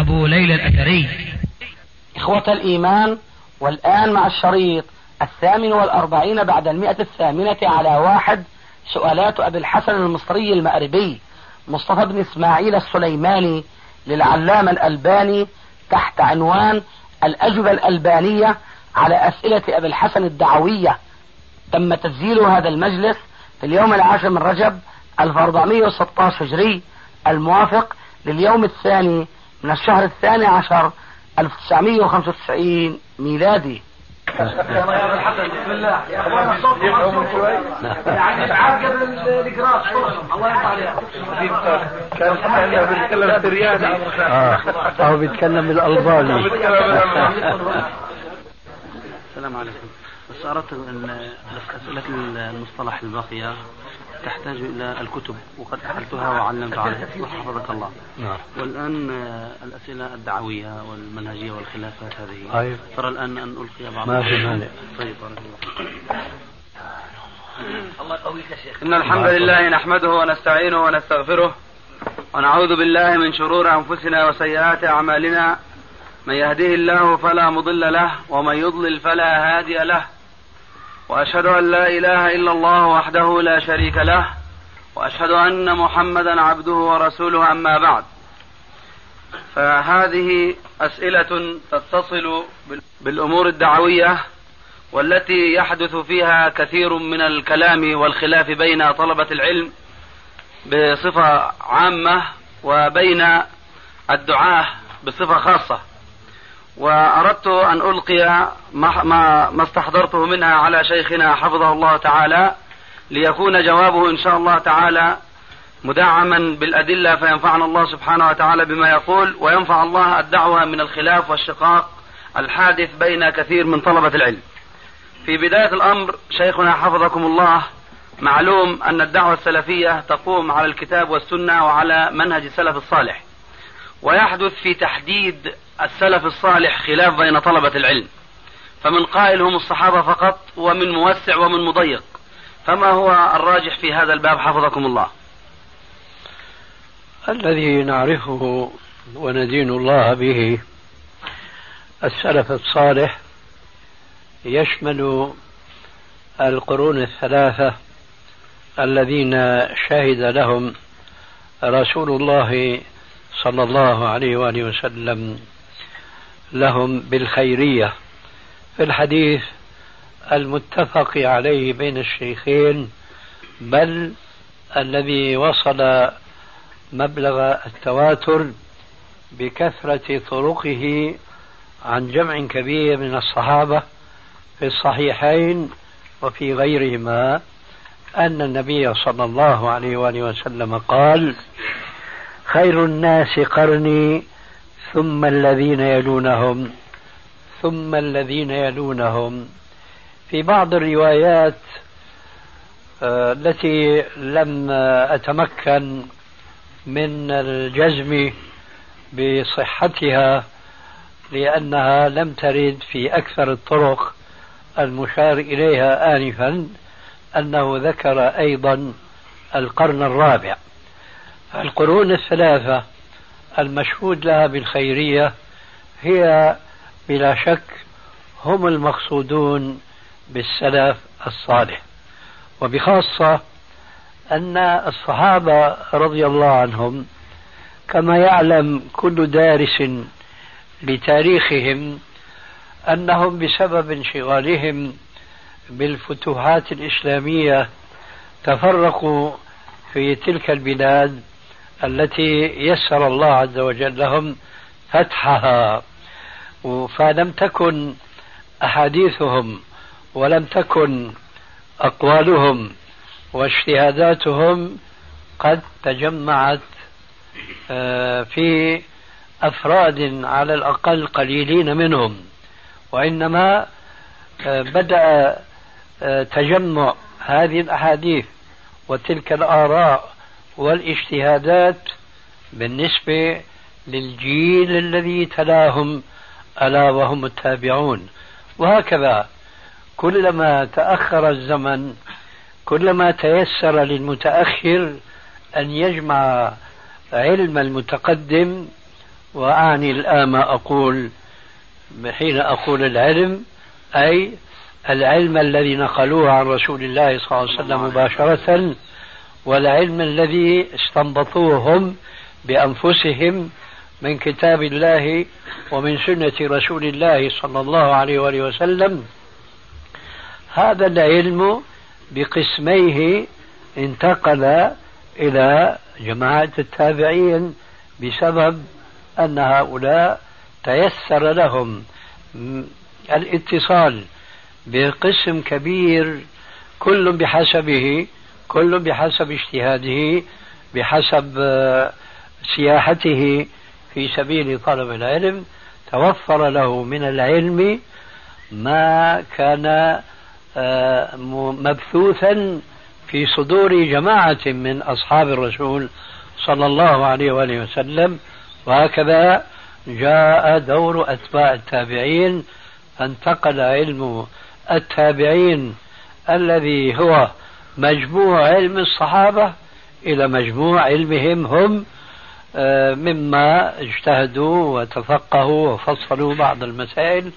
أبو ليلى الأثري. إخوة الإيمان والآن مع الشريط الثامن والأربعين بعد المئة الثامنة على واحد سؤالات أبي الحسن المصري المأربي مصطفى بن إسماعيل السليماني للعلامة الألباني تحت عنوان الأجوبة الألبانية على أسئلة أبي الحسن الدعوية. تم تسجيل هذا المجلس في اليوم العاشر من رجب 1416 هجري الموافق لليوم الثاني من الشهر الثاني عشر 1995 ميلادي يا الحسن بسم الله يا اخوانا الصوت يعني ابعاد قبل الاقراص الله يرضى عليك كان إحنا بنتكلم سرياني آه. أو بيتكلم بالألباني. السلام عليكم. بس أردت أن أسئلة المصطلح الباقية. تحتاج إلى الكتب وقد أحلتها وعلمت عليها. وحفظك الله. نعم. والآن الأسئلة الدعوية والمنهجية والخلافات هذه. طيب. ترى الآن أن ألقي بعض ما في مانع. طيب بارك الله الله يقويك يا شيخ. إن الحمد لله نحمده ونستعينه ونستغفره ونعوذ بالله من شرور أنفسنا وسيئات أعمالنا. من يهده الله فلا مضل له ومن يضلل فلا هادي له. وأشهد أن لا إله إلا الله وحده لا شريك له وأشهد أن محمدا عبده ورسوله أما بعد. فهذه أسئلة تتصل بالأمور الدعوية والتي يحدث فيها كثير من الكلام والخلاف بين طلبة العلم بصفة عامة وبين الدعاة بصفة خاصة. وأردت أن ألقي ما, ما, استحضرته منها على شيخنا حفظه الله تعالى ليكون جوابه إن شاء الله تعالى مدعما بالأدلة فينفعنا الله سبحانه وتعالى بما يقول وينفع الله الدعوة من الخلاف والشقاق الحادث بين كثير من طلبة العلم. في بداية الأمر شيخنا حفظكم الله معلوم أن الدعوة السلفية تقوم على الكتاب والسنة وعلى منهج السلف الصالح ويحدث في تحديد السلف الصالح خلاف بين طلبة العلم. فمن قائل هم الصحابة فقط ومن موسع ومن مضيق. فما هو الراجح في هذا الباب حفظكم الله؟ الذي نعرفه وندين الله به السلف الصالح يشمل القرون الثلاثة الذين شهد لهم رسول الله صلى الله عليه وآله وسلم. لهم بالخيرية. في الحديث المتفق عليه بين الشيخين بل الذي وصل مبلغ التواتر بكثرة طرقه عن جمع كبير من الصحابة في الصحيحين وفي غيرهما أن النبي صلى الله عليه وآله وسلم قال خير الناس قرني ثم الذين يلونهم ثم الذين يلونهم. في بعض الروايات آه، التي لم أتمكن من الجزم بصحتها لأنها لم ترد في أكثر الطرق المشار إليها انفا أنه ذكر أيضا القرن الرابع. القرون الثلاثة المشهود لها بالخيرية هي بلا شك هم المقصودون بالسلف الصالح. وبخاصة أن الصحابة رضي الله عنهم كما يعلم كل دارس لتاريخهم أنهم بسبب انشغالهم بالفتوحات الإسلامية تفرقوا في تلك البلاد التي يسر الله عز وجل لهم فتحها. فلم تكن أحاديثهم ولم تكن أقوالهم واجتهاداتهم قد تجمعت آه، في أفراد على الأقل قليلين منهم. وإنما آه، بدأ آه، تجمع هذه الأحاديث وتلك الآراء والاجتهادات بالنسبة للجيل الذي تلاهم ألا وهم التابعون. وهكذا كلما تأخر الزمن كلما تيسر للمتأخر أن يجمع علم المتقدم وأعني الآن ما أقول حين أقول العلم أي العلم الذي نقلوه عن رسول الله صلى الله عليه وسلم مباشرة والعلم الذي استنبطوه هم بأنفسهم من كتاب الله ومن سنة رسول الله صلى الله عليه وآله وسلم. هذا العلم بقسميه انتقل إلى جماعة التابعين بسبب أن هؤلاء تيسر لهم الاتصال بقسم كبير كل بحسبه كل بحسب اجتهاده بحسب آه، سياحته في سبيل طلب العلم. توفر له من العلم ما كان آه، مبثوثا في صدور جماعة من أصحاب الرسول صلى الله عليه وآله وسلم. وهكذا جاء دور أتباع التابعين. فانتقل علم التابعين الذي هو مجموع علم الصحابة إلى مجموع علمهم هم آه، مما اجتهدوا وتفقهوا وفصلوا بعض المسائل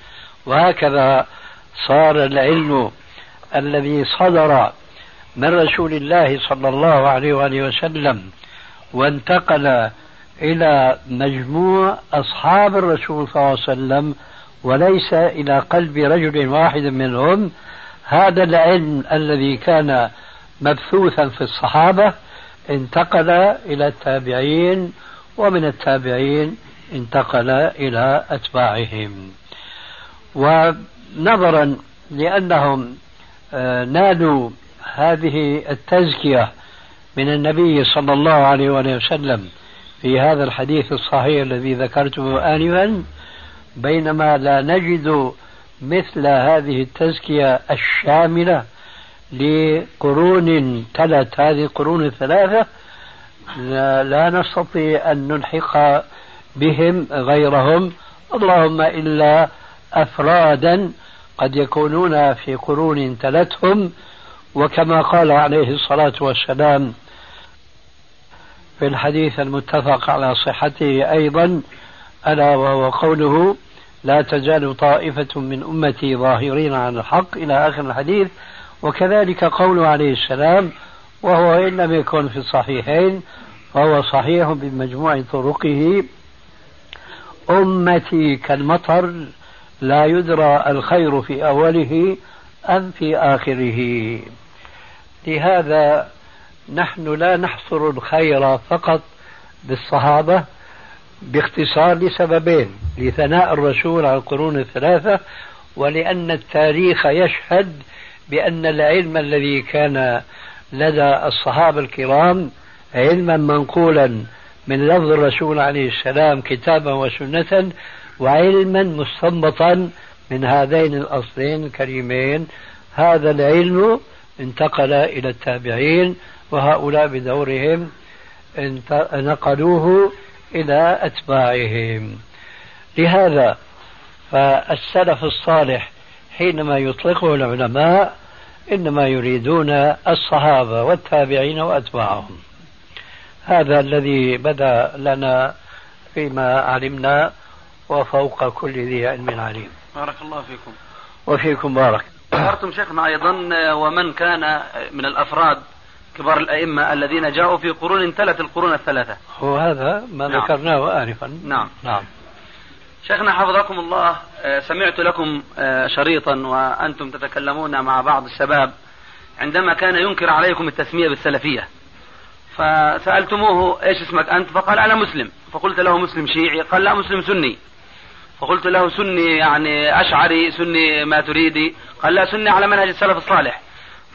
وهكذا صار العلم الذي صدر من رسول الله صلى الله عليه وآله وسلم وانتقل إلى مجموع أصحاب الرسول صلى الله عليه وسلم وليس إلى قلب رجل واحد منهم هذا العلم الذي كان مبثوثا في الصحابة انتقل إلى التابعين ومن التابعين انتقل إلى أتباعهم. ونظرا لأنهم آه، نالوا هذه التزكية من النبي صلى الله عليه وسلم في هذا الحديث الصحيح الذي ذكرته آنفا بينما لا نجد مثل هذه التزكية الشاملة لقرون تلت. هذه القرون الثلاثة لا, نستطيع أن نلحق بهم غيرهم. اللهم إلا أفرادا قد يكونون في قرون تلتهم. وكما قال عليه الصلاة والسلام في الحديث المتفق على صحته أيضا ألا وهو قوله لا تزال طائفة من أمتي ظاهرين على الحق إلى آخر الحديث وكذلك قوله عليه السلام وهو إن لم يكن في الصحيحين فهو صحيح بمجموع طرقه. أمتي كالمطر لا يدرى الخير في أوله أم في آخره. لهذا نحن لا نحصر الخير فقط بالصحابة باختصار لسببين لثناء الرسول على القرون الثلاثة ولأن التاريخ يشهد بأن العلم الذي كان لدى الصحابة الكرام علما منقولا من لفظ الرسول عليه السلام كتابا وسنة وعلما مستنبطا من هذين الأصلين الكريمين. هذا العلم انتقل إلى التابعين وهؤلاء بدورهم نقلوه إلى أتباعهم. لهذا فالسلف الصالح حينما يطلقه العلماء إنما يريدون الصحابة والتابعين وأتباعهم. هذا الذي بدا لنا فيما علمنا وفوق كل ذي علم عليم. بارك الله فيكم. وفيكم بارك. ذكرتم شيخنا أيضا ومن كان من الأفراد كبار الأئمة الذين جاءوا في قرون تلت القرون الثلاثة. هو هذا ما نعم. ذكرناه آنفا. نعم. نعم. شيخنا حفظكم الله آه، سمعت لكم آه، شريطا وأنتم تتكلمون مع بعض الشباب عندما كان ينكر عليكم التسمية بالسلفية. فسألتموه إيش اسمك أنت؟ فقال أنا مسلم. فقلت له مسلم شيعي؟ قال لا مسلم سني. فقلت له سني يعني أشعري سني ما تريدي قال لا سني على منهج السلف الصالح.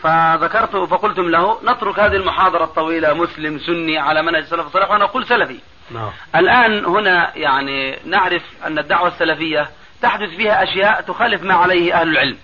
فذكرت فقلتم له نترك هذه المحاضرة الطويلة مسلم سني على منهج السلف الصالح ونقول سلفي نعم. الآن هنا يعني نعرف أن الدعوة السلفية تحدث فيها أشياء تخالف ما عليه أهل العلم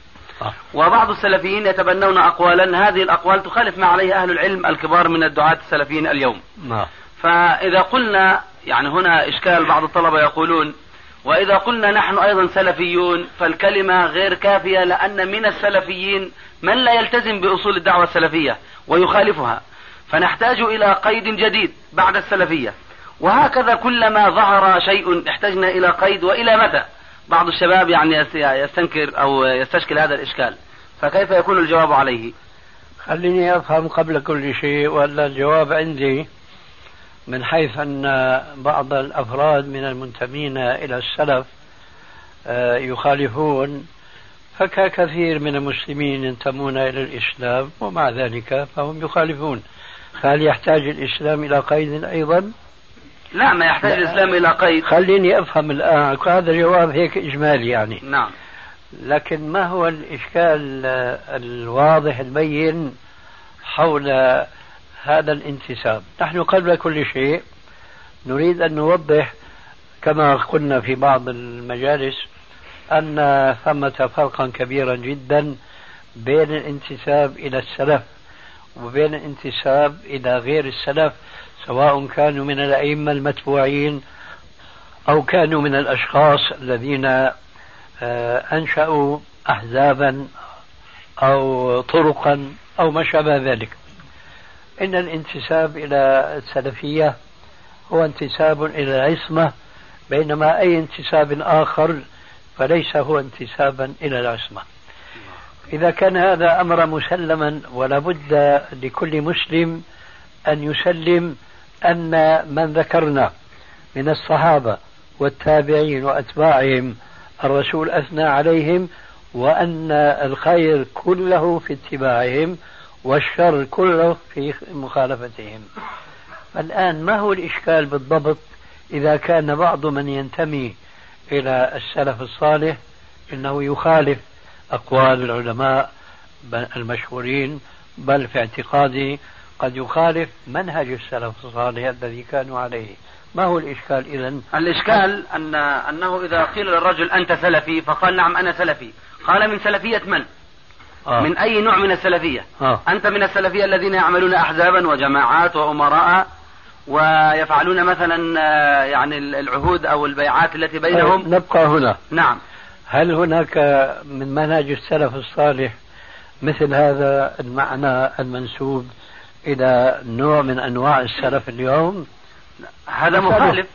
آه. وبعض السلفيين يتبنون أقوالا هذه الأقوال تخالف ما عليه أهل العلم الكبار من الدعاة السلفيين اليوم نعم. فإذا قلنا يعني هنا إشكال بعض الطلبة يقولون وإذا قلنا نحن أيضا سلفيون فالكلمة غير كافية لأن من السلفيين من لا يلتزم بأصول الدعوة السلفية ويخالفها. فنحتاج إلى قيد جديد بعد السلفية. وهكذا كلما ظهر شيء احتجنا إلى قيد وإلى متى؟ بعض الشباب يعني يستنكر أو يستشكل هذا الإشكال. فكيف يكون الجواب عليه؟ خليني أفهم قبل كل شيء ولا الجواب عندي من حيث أن بعض الأفراد من المنتمين إلى السلف آه، يخالفون فككثير من المسلمين ينتمون إلى الإسلام ومع ذلك فهم يخالفون فهل يحتاج الإسلام إلى قيد أيضا؟ لا ما يحتاج لا. الإسلام إلى قيد خليني أفهم الآن هذا جواب هيك إجمالي يعني نعم لكن ما هو الإشكال الواضح البين حول هذا الانتساب. نحن قبل كل شيء نريد أن نوضح كما قلنا في بعض المجالس أن ثمة فرقا كبيرا جدا بين الانتساب إلى السلف وبين الانتساب إلى غير السلف سواء كانوا من الأئمة المتبوعين أو كانوا من الأشخاص الذين آه، أنشأوا أحزابا أو طرقا أو ما شابه ذلك. إن الانتساب إلى السلفية هو انتساب إلى العصمة بينما أي انتساب آخر فليس هو انتسابا إلى العصمة. إذا كان هذا أمر مسلما ولا بد لكل مسلم أن يسلم أن من ذكرنا من الصحابة والتابعين وأتباعهم الرسول أثنى عليهم وأن الخير كله في اتباعهم والشر كله في مخالفتهم. الآن ما هو الإشكال بالضبط؟ إذا كان بعض من ينتمي إلى السلف الصالح إنه يخالف أقوال العلماء المشهورين بل في اعتقادي قد يخالف منهج السلف الصالح الذي كانوا عليه. ما هو الإشكال إذا الإشكال أن أنه إذا قيل للرجل أنت سلفي فقال نعم أنا سلفي. قال من سلفية من؟ آه. من أي نوع من السلفية؟ آه. أنت من السلفية الذين يعملون أحزابا وجماعات وأمراء ويفعلون مثلا آه، يعني العهود أو البيعات التي بينهم؟ طيب نبقى هنا. نعم. هل هناك من منهج السلف الصالح مثل هذا المعنى المنسوب إلى نوع من أنواع السلف اليوم؟ هذا مخالف.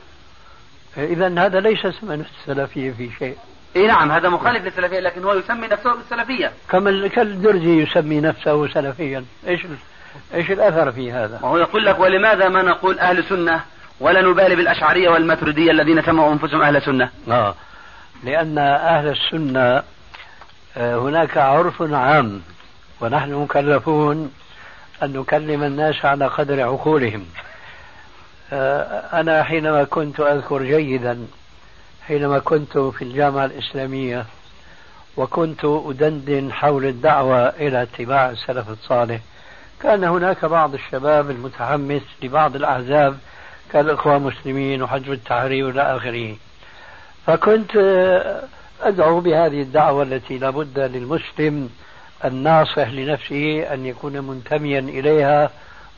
إذا هذا ليس اسما السلفية في شيء. اي نعم هذا مخالف للسلفية لكن هو يسمي نفسه بالسلفية كما كالدرزي يسمي نفسه سلفيا إيش إيش الأثر في هذا؟ ما هو يقول لك ولماذا ما نقول أهل سنه ولا نبالي بالأشعرية والماتريدية الذين سموا أنفسهم أهل سنه؟ آه لأن أهل السنة آه، هناك عرف عام ونحن مكلفون أن نكلم الناس على قدر عقولهم. آه، أنا حينما كنت أذكر جيدا حينما كنت في الجامعة الإسلامية وكنت أدندن حول الدعوة إلى اتباع السلف الصالح كان هناك بعض الشباب المتحمس لبعض الأحزاب كالإخوان المسلمين وحجب التحرير وإلى آخره. فكنت أدعو بهذه الدعوة التي لابد للمسلم الناصح لنفسه أن يكون منتميا إليها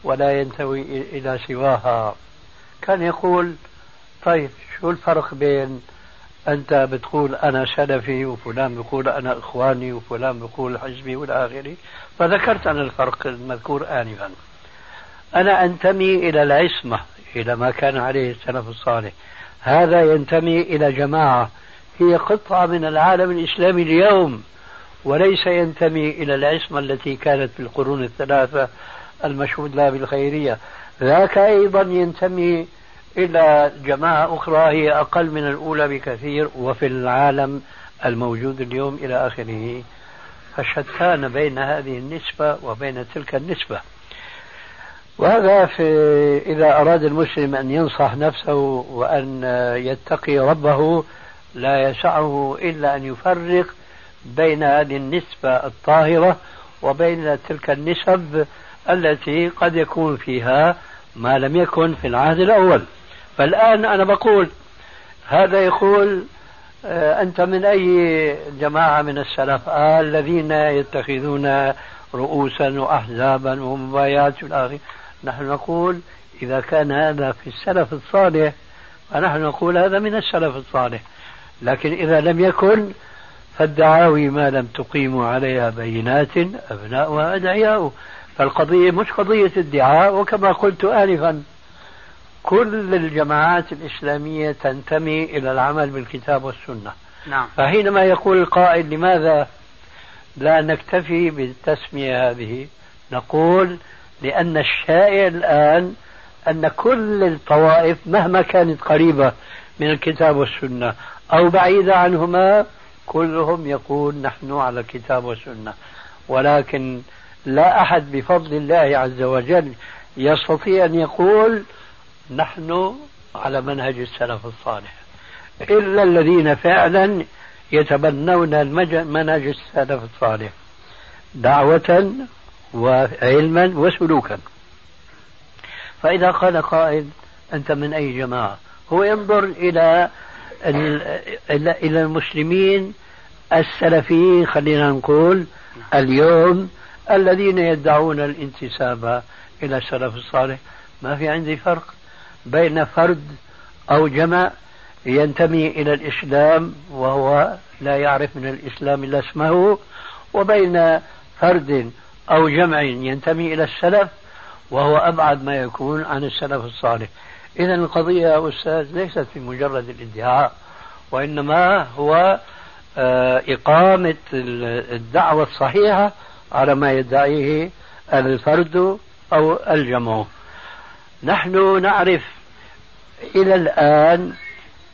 ولا ينتوي إلى سواها. كان يقول طيب شو الفرق بين أنت بتقول أنا سلفي وفلان بيقول أنا إخواني وفلان بيقول حزبي والى آخره. فذكرت أنا الفرق المذكور آنفا. أنا أنتمي إلى العصمة إلى ما كان عليه السلف الصالح. هذا ينتمي إلى جماعة. هي قطعة من العالم الإسلامي اليوم وليس ينتمي إلى العصمة التي كانت في القرون الثلاثة المشهود لها بالخيرية. ذاك أيضا ينتمي إلى جماعة أخرى هي أقل من الأولى بكثير وفي العالم الموجود اليوم إلى آخره. فشتان بين هذه النسبة وبين تلك النسبة. وهذا في إذا أراد المسلم أن ينصح نفسه وأن يتقي ربه لا يسعه إلا أن يفرق بين هذه النسبة الطاهرة وبين تلك النسب التي قد يكون فيها ما لم يكن في العهد الأول. فالآن أنا بقول هذا يقول آه، أنت من أي جماعة من السلف؟ آه الذين يتخذون رؤوسا وأحزابا ومبايات نحن نقول إذا كان هذا في السلف الصالح فنحن نقول هذا من السلف الصالح. لكن إذا لم يكن فالدعاوي ما لم تقيموا عليها بينات أبناؤها أدعياء فالقضية مش قضية ادعاء وكما قلت آنفا. كل الجماعات الإسلامية تنتمي إلى العمل بالكتاب والسنة. نعم. فحينما يقول القائل لماذا لا نكتفي بالتسمية هذه؟ نقول لأن الشائع الآن أن كل الطوائف مهما كانت قريبة من الكتاب والسنة أو بعيدة عنهما كلهم يقول نحن على الكتاب والسنة. ولكن لا أحد بفضل الله عز وجل يستطيع أن يقول نحن على منهج السلف الصالح. إلا الذين فعلا يتبنون منهج السلف الصالح. دعوة وعلما وسلوكا. فإذا قال قائل أنت من أي جماعة؟ هو ينظر إلى إلى المسلمين السلفيين خلينا نقول اليوم الذين يدعون الانتساب إلى السلف الصالح. ما في عندي فرق. بين فرد أو جمع ينتمي إلى الإسلام وهو لا يعرف من الإسلام إلا اسمه وبين فرد أو جمع ينتمي إلى السلف وهو أبعد ما يكون عن السلف الصالح. إذا القضية يا أستاذ ليست في مجرد الادعاء وإنما هو آه، إقامة الدعوة الصحيحة على ما يدعيه الفرد أو الجمع. نحن نعرف إلى الآن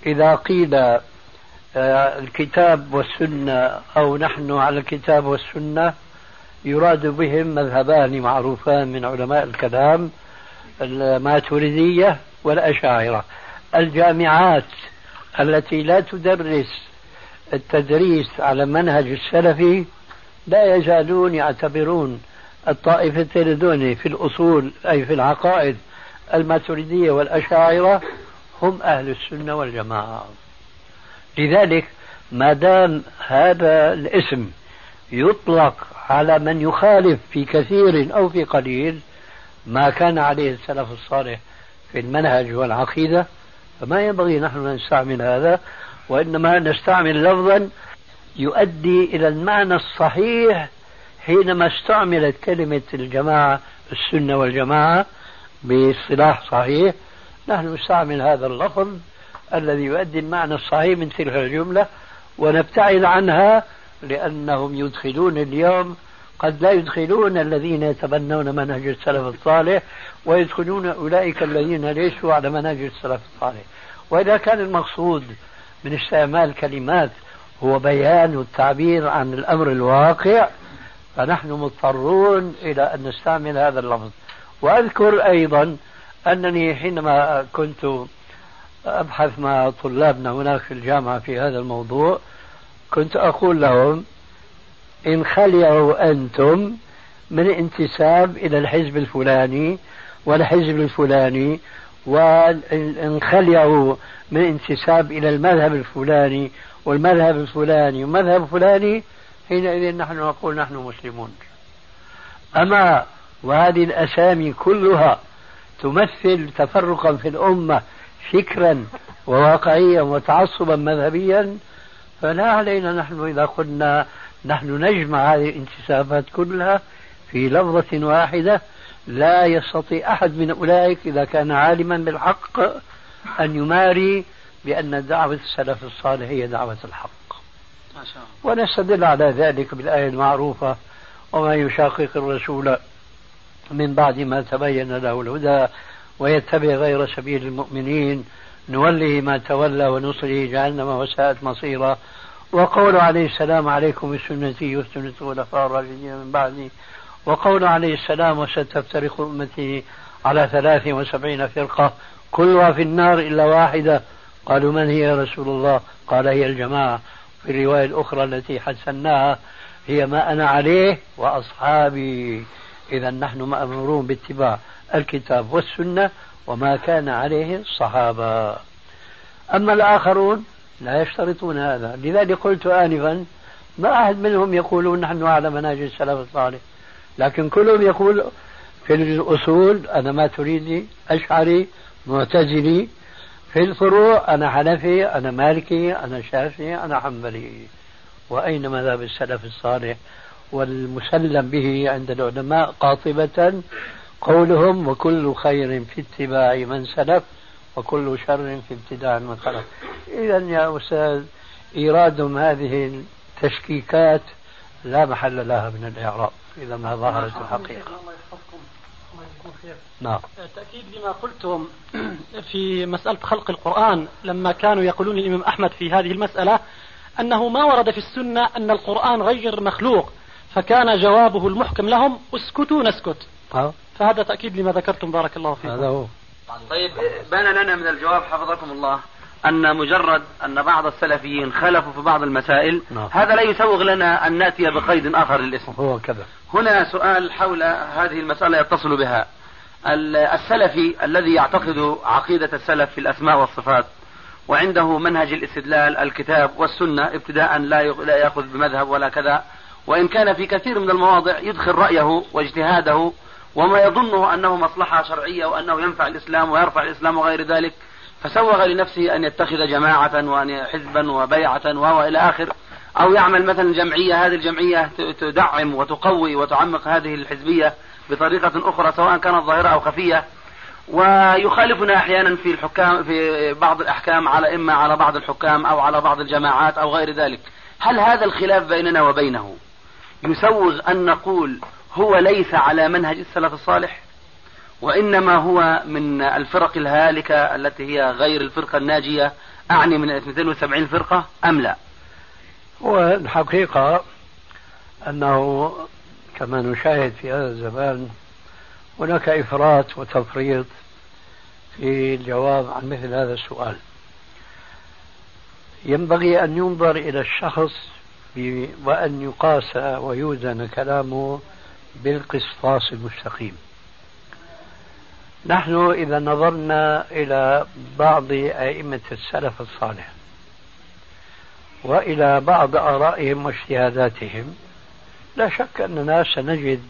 إذا قيل آه، الكتاب والسنة أو نحن على الكتاب والسنة يراد بهم مذهبان معروفان من علماء الكلام الماتريدية والأشاعرة. الجامعات التي لا تدرس التدريس على منهج السلفي لا يزالون يعتبرون الطائفتين دون في الأصول أي في العقائد الماتريدية والأشاعرة هم أهل السنة والجماعة. لذلك ما دام هذا الاسم يطلق على من يخالف في كثير أو في قليل ما كان عليه السلف الصالح في المنهج والعقيدة فما ينبغي نحن أن نستعمل هذا وإنما نستعمل لفظا يؤدي إلى المعنى الصحيح حينما استعملت كلمة الجماعة السنة والجماعة باصطلاح صحيح. نحن نستعمل هذا اللفظ الذي يؤدي المعنى الصحيح من تلك الجملة ونبتعد عنها لأنهم يدخلون اليوم قد لا يدخلون الذين يتبنون منهج السلف الصالح ويدخلون أولئك الذين ليسوا على منهج السلف الصالح. وإذا كان المقصود من استعمال كلمات هو بيان والتعبير عن الأمر الواقع فنحن مضطرون إلى أن نستعمل هذا اللفظ. وأذكر أيضا أنني حينما كنت أبحث مع طلابنا هناك في الجامعة في هذا الموضوع كنت أقول لهم إن خلعوا أنتم من انتساب إلى الحزب الفلاني والحزب الفلاني وإن خلعوا من انتساب إلى المذهب الفلاني والمذهب الفلاني والمذهب الفلاني حينئذ نحن نقول نحن مسلمون. أما وهذه الأسامي كلها تمثل تفرقا في الأمة فكرا وواقعيا وتعصبا مذهبيا. فلا علينا نحن إذا قلنا نحن نجمع هذه الانتسابات كلها في لفظة واحدة. لا يستطيع أحد من أولئك إذا كان عالما بالحق أن يماري بأن دعوة السلف الصالح هي دعوة الحق. ونستدل على ذلك بالآية المعروفة وما يشاقق الرسول من بعد ما تبين له الهدى ويتبع غير سبيل المؤمنين. نوله ما تولى ونصره جهنم وساءت مصيرا. وقول عليه السلام عليكم بسنتي وسنة الخلفاء الراشدين من بعدي. وقول عليه السلام وستفترق أمتي على ثلاث وسبعين فرقة. كلها في النار إلا واحدة. قالوا من هي يا رسول الله؟ قال هي الجماعة. في الرواية الأخرى التي حسناها هي ما أنا عليه وأصحابي. إذا نحن مأمورون باتباع الكتاب والسنة وما كان عليه الصحابة أما الآخرون لا يشترطون هذا. لذلك قلت آنفا ما أحد منهم يقولون نحن على منهج السلف الصالح. لكن كلهم يقول في الأصول أنا ما تريدي أشعري معتزلي. في الفروع أنا حنفي أنا مالكي أنا شافعي أنا حنبلي. وأين مذهب السلف الصالح؟ والمسلم به عند العلماء قاطبة قولهم وكل خير في اتباع من سلف وكل شر في ابتداع من خلف. إذا يا أستاذ إيرادهم هذه التشكيكات لا محل لها من الإعراب إذا ما ظهرت الحقيقة. نعم. تأكيد لما قلتم في مسألة خلق القرآن لما كانوا يقولون الإمام أحمد في هذه المسألة أنه ما ورد في السنة أن القرآن غير مخلوق. فكان جوابه المحكم لهم اسكتوا نسكت. أه؟ فهذا تأكيد لما ذكرتم بارك الله فيكم. هذا هو. طيب بان لنا من الجواب حفظكم الله أن مجرد أن بعض السلفيين خلفوا في بعض المسائل نعم. هذا لا يسوغ لنا أن نأتي بقيد آخر للاسم. هو كذا. هنا سؤال حول هذه المسألة يتصل بها. السلفي الذي يعتقد عقيدة السلف في الأسماء والصفات وعنده منهج الاستدلال الكتاب والسنة ابتداء لا لا يأخذ بمذهب ولا كذا وإن كان في كثير من المواضع يدخل رأيه واجتهاده وما يظنه أنه مصلحة شرعية وأنه ينفع الإسلام ويرفع الإسلام وغير ذلك فسوغ لنفسه أن يتخذ جماعة وأن حزبا وبيعة وإلى آخر أو يعمل مثلا جمعية هذه الجمعية تدعم وتقوي وتعمق هذه الحزبية بطريقة أخرى سواء كانت ظاهرة أو خفية ويخالفنا أحيانا في الحكام في بعض الأحكام على إما على بعض الحكام أو على بعض الجماعات أو غير ذلك. هل هذا الخلاف بيننا وبينه؟ يسوغ أن نقول هو ليس على منهج السلف الصالح وإنما هو من الفرق الهالكة التي هي غير الفرقة الناجية. أعني من 72 فرقة أم لا؟ هو الحقيقة أنه كما نشاهد في هذا الزمان هناك إفراط وتفريط في الجواب عن مثل هذا السؤال. ينبغي أن ينظر إلى الشخص وأن يقاس ويوزن كلامه بالقسطاس المستقيم. نحن إذا نظرنا إلى بعض أئمة السلف الصالح وإلى بعض آرائهم واجتهاداتهم لا شك أننا سنجد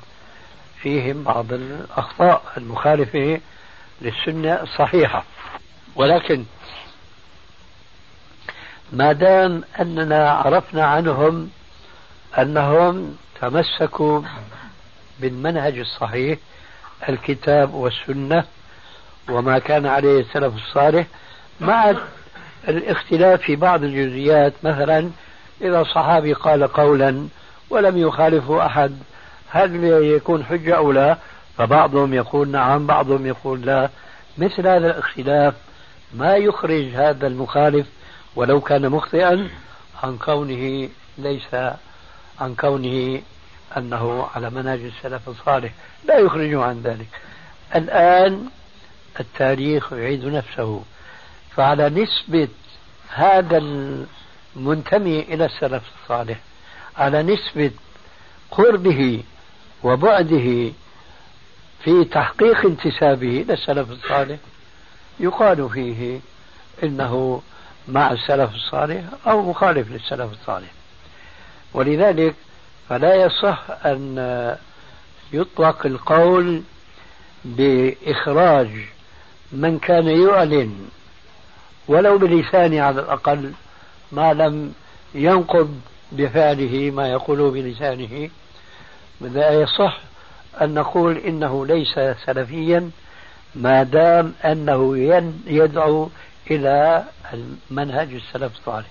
فيهم بعض الأخطاء المخالفة للسنة الصحيحة. ولكن ما دام أننا عرفنا عنهم أنهم تمسكوا بالمنهج الصحيح الكتاب والسنة وما كان عليه السلف الصالح مع الاختلاف في بعض الجزئيات. مثلا إذا صحابي قال قولا ولم يخالفه أحد هل يكون حجة أو لا؟ فبعضهم يقول نعم بعضهم يقول لا. مثل هذا الاختلاف ما يخرج هذا المخالف ولو كان مخطئا عن كونه ليس عن كونه أنه على منهج السلف الصالح. لا يخرجه عن ذلك. الآن التاريخ يعيد نفسه. فعلى نسبة هذا المنتمي إلى السلف الصالح على نسبة قربه وبعده في تحقيق انتسابه إلى السلف الصالح يقال فيه إنه مع السلف الصالح أو مخالف للسلف الصالح. ولذلك فلا يصح أن يطلق القول بإخراج من كان يعلن ولو بلسانه على الأقل ما لم ينقض بفعله ما يقوله بلسانه. لا يصح أن نقول إنه ليس سلفيا ما دام أنه يدعو إلى منهج السلف الصالح.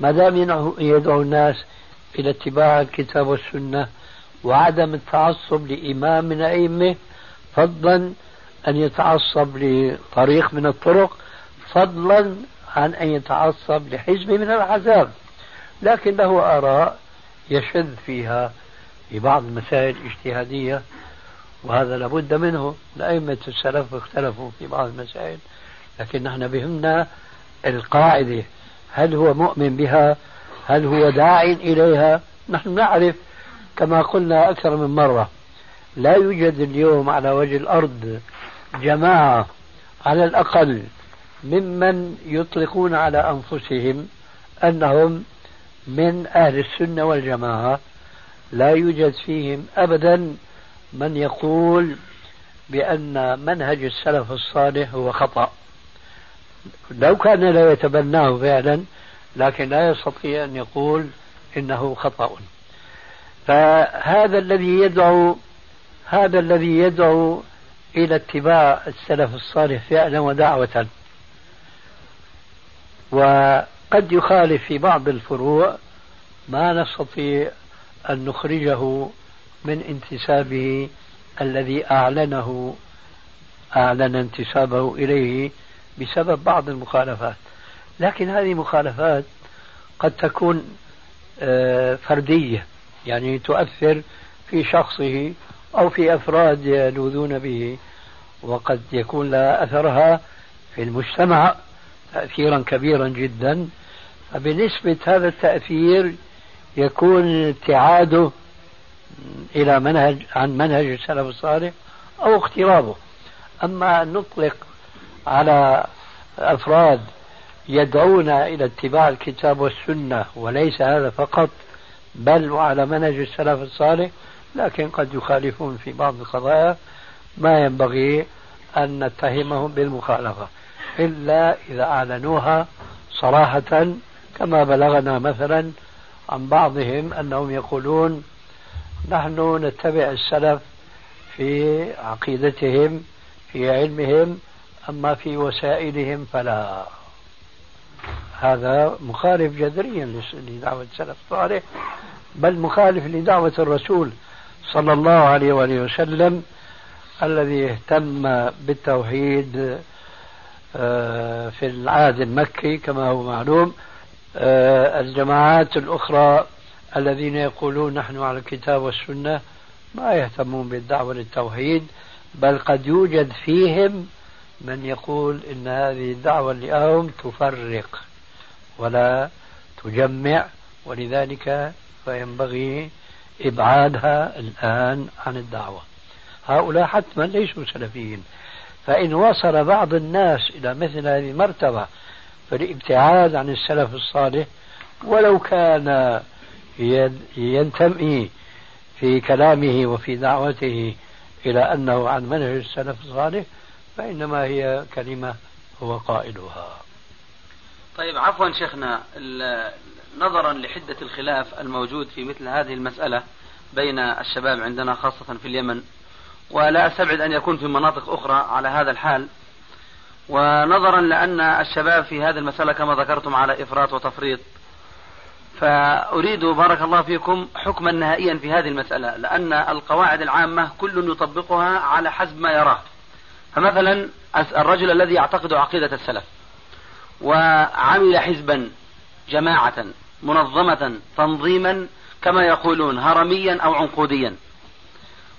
ما دام يدعو الناس إلى اتباع الكتاب والسنة وعدم التعصب لإمام من أئمة فضلا أن يتعصب لطريق من الطرق فضلا عن أن يتعصب لحزب من الأحزاب لكن له آراء يشذ فيها في بعض المسائل الاجتهادية وهذا لابد منه. لأئمة السلف اختلفوا في بعض المسائل. لكن نحن بهمنا القاعدة. هل هو مؤمن بها؟ هل هو داع إليها؟ نحن نعرف كما قلنا أكثر من مرة. لا يوجد اليوم على وجه الأرض جماعة على الأقل ممن يطلقون على أنفسهم أنهم من أهل السنة والجماعة. لا يوجد فيهم أبدا من يقول بأن منهج السلف الصالح هو خطأ. لو كان لا يتبناه فعلا لكن لا يستطيع أن يقول إنه خطأ. فهذا الذي يدعو هذا الذي يدعو إلى اتباع السلف الصالح فعلا ودعوة. وقد يخالف في بعض الفروع ما نستطيع أن نخرجه من انتسابه الذي أعلنه أعلن انتسابه إليه بسبب بعض المخالفات. لكن هذه مخالفات قد تكون آه، فردية يعني تؤثر في شخصه أو في أفراد يلوذون به وقد يكون لها أثرها في المجتمع تأثيرا كبيرا جدا. فبنسبة هذا التأثير يكون ابتعاده إلى منهج عن منهج السلف الصالح أو اقترابه. أما أن نطلق على أفراد يدعون إلى اتباع الكتاب والسنة وليس هذا فقط بل وعلى منهج السلف الصالح لكن قد يخالفون في بعض القضايا ما ينبغي أن نتهمهم بالمخالفة إلا إذا أعلنوها صراحة كما بلغنا مثلا عن بعضهم أنهم يقولون نحن نتبع السلف في عقيدتهم في علمهم أما في وسائلهم فلا. هذا مخالف جذريا لدعوة السلف. الصالح بل مخالف لدعوة الرسول صلى الله عليه وآله وسلم الذي اهتم بالتوحيد آه، في العهد المكي كما هو معلوم آه، الجماعات الأخرى الذين يقولون نحن على الكتاب والسنة ما يهتمون بالدعوة للتوحيد بل قد يوجد فيهم من يقول إن هذه الدعوة لهم تفرق ولا تجمع ولذلك فينبغي إبعادها الآن عن الدعوة. هؤلاء حتما ليسوا سلفيين. فإن وصل بعض الناس إلى مثل هذه المرتبة فالابتعاد عن السلف الصالح ولو كان ينتمي في كلامه وفي دعوته إلى أنه عن منهج السلف الصالح فإنما هي كلمة هو قائلها. طيب عفوا شيخنا نظرا لحدة الخلاف الموجود في مثل هذه المسألة بين الشباب عندنا خاصة في اليمن. ولا أستبعد أن يكون في مناطق أخرى على هذا الحال. ونظرا لأن الشباب في هذه المسألة كما ذكرتم على إفراط وتفريط. فأريد بارك الله فيكم حكما نهائيا في هذه المسألة لأن القواعد العامة كل يطبقها على حسب ما يراه. فمثلا الرجل الذي يعتقد عقيدة السلف وعمل حزبا جماعة منظمة تنظيما كما يقولون هرميا أو عنقوديا.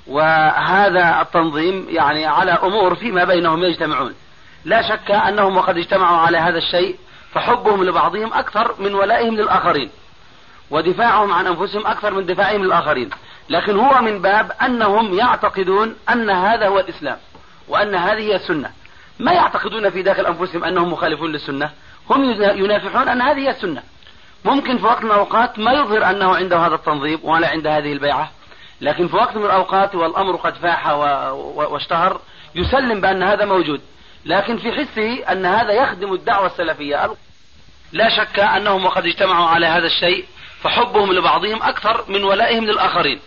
وهذا التنظيم يعني على أمور فيما بينهم يجتمعون. لا شك أنهم وقد اجتمعوا على هذا الشيء فحبهم لبعضهم أكثر من ولائهم للآخرين ودفاعهم عن أنفسهم أكثر من دفاعهم للآخرين. لكن هو من باب أنهم يعتقدون أن هذا هو الإسلام. وأن هذه هي السنة. ما يعتقدون في داخل أنفسهم أنهم مخالفون للسنة؟ هم ينافحون أن هذه هي السنة. ممكن في وقت من الأوقات ما يظهر أنه عنده هذا التنظيم ولا عنده هذه البيعة. لكن في وقت من الأوقات والأمر قد فاح واشتهر يسلم بأن هذا موجود. لكن في حسه أن هذا يخدم الدعوة السلفية. لا شك أنهم وقد اجتمعوا على هذا الشيء فحبهم لبعضهم أكثر من ولائهم للآخرين.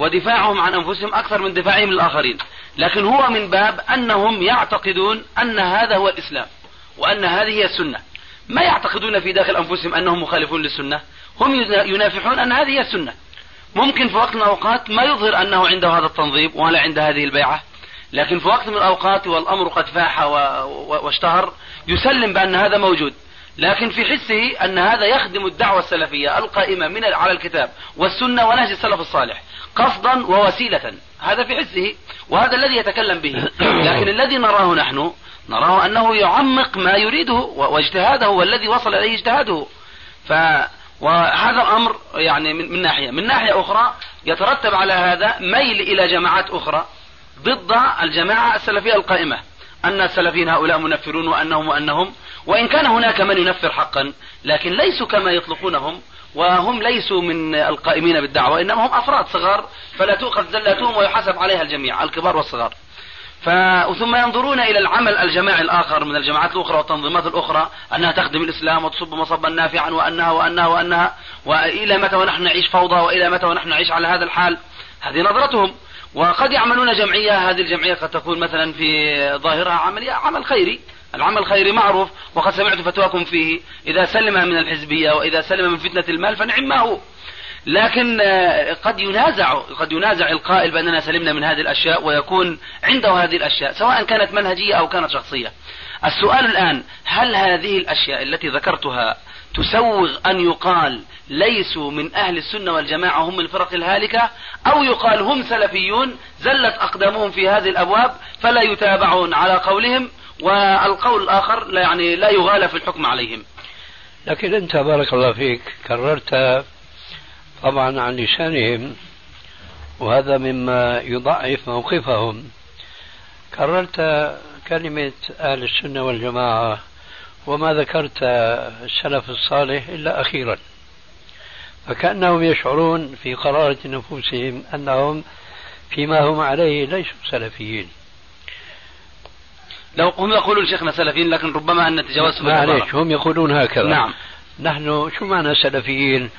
ودفاعهم عن أنفسهم أكثر من دفاعهم للآخرين. لكن هو من باب أنهم يعتقدون أن هذا هو الإسلام وأن هذه هي السنة. ما يعتقدون في داخل أنفسهم أنهم مخالفون للسنة؟ هم ينافحون أن هذه هي السنة. ممكن في وقت من الأوقات ما يظهر أنه عنده هذا التنظيم ولا عنده هذه البيعة. لكن في وقت من الأوقات والأمر قد فاح واشتهر يسلم بأن هذا موجود. لكن في حسه أن هذا يخدم الدعوة السلفية القائمة من على الكتاب والسنة ونهج السلف الصالح قصدا ووسيلة. هذا في حسه وهذا الذي يتكلم به. لكن الذي نراه نحن نراه أنه يعمق ما يريده واجتهاده هو الذي وصل إليه اجتهاده. ف وهذا الأمر يعني من, من ناحية. من ناحية أخرى يترتب على هذا ميل إلى جماعات أخرى ضد الجماعة السلفية القائمة. أن السلفيين هؤلاء منفرون وأنهم وأنهم وإن كان هناك من ينفر حقا لكن ليسوا كما يطلقونهم وهم ليسوا من القائمين بالدعوة إنما هم أفراد صغار فلا تؤخذ زلاتهم ويحاسب عليها الجميع الكبار والصغار. ف... ثم ينظرون إلى العمل الجماعي الآخر من الجماعات الأخرى والتنظيمات الأخرى أنها تخدم الإسلام وتصب مصبا نافعا وأنها وأنها وأنها وإلى متى ونحن نعيش فوضى وإلى متى ونحن نعيش على هذا الحال. هذه نظرتهم. وقد يعملون جمعية هذه الجمعية قد تكون مثلا في ظاهرها عملية عمل خيري. العمل الخيري معروف وقد سمعت فتواكم فيه. إذا سلم من الحزبية وإذا سلم من فتنة المال فنعم ما هو لكن آه، قد ينازع قد ينازع القائل بأننا سلمنا من هذه الأشياء ويكون عنده هذه الأشياء سواء كانت منهجية أو كانت شخصية. السؤال الآن هل هذه الأشياء التي ذكرتها تسوغ أن يقال ليسوا من أهل السنة والجماعة هم الفرق الهالكة أو يقال هم سلفيون زلت أقدامهم في هذه الأبواب فلا يتابعون على قولهم؟ والقول الآخر لا يعني لا يغالى في الحكم عليهم. لكن أنت بارك الله فيك كررت طبعا عن لسانهم وهذا مما يضعف موقفهم. كررت كلمة أهل السنة والجماعة وما ذكرت السلف الصالح إلا أخيرا. فكأنهم يشعرون في قرارة نفوسهم أنهم فيما هم عليه ليسوا سلفيين. لو هم يقولون شيخنا سلفيين لكن ربما أن نتجاوز معليش هم يقولون هكذا. نعم. نحن شو معنى سلفيين؟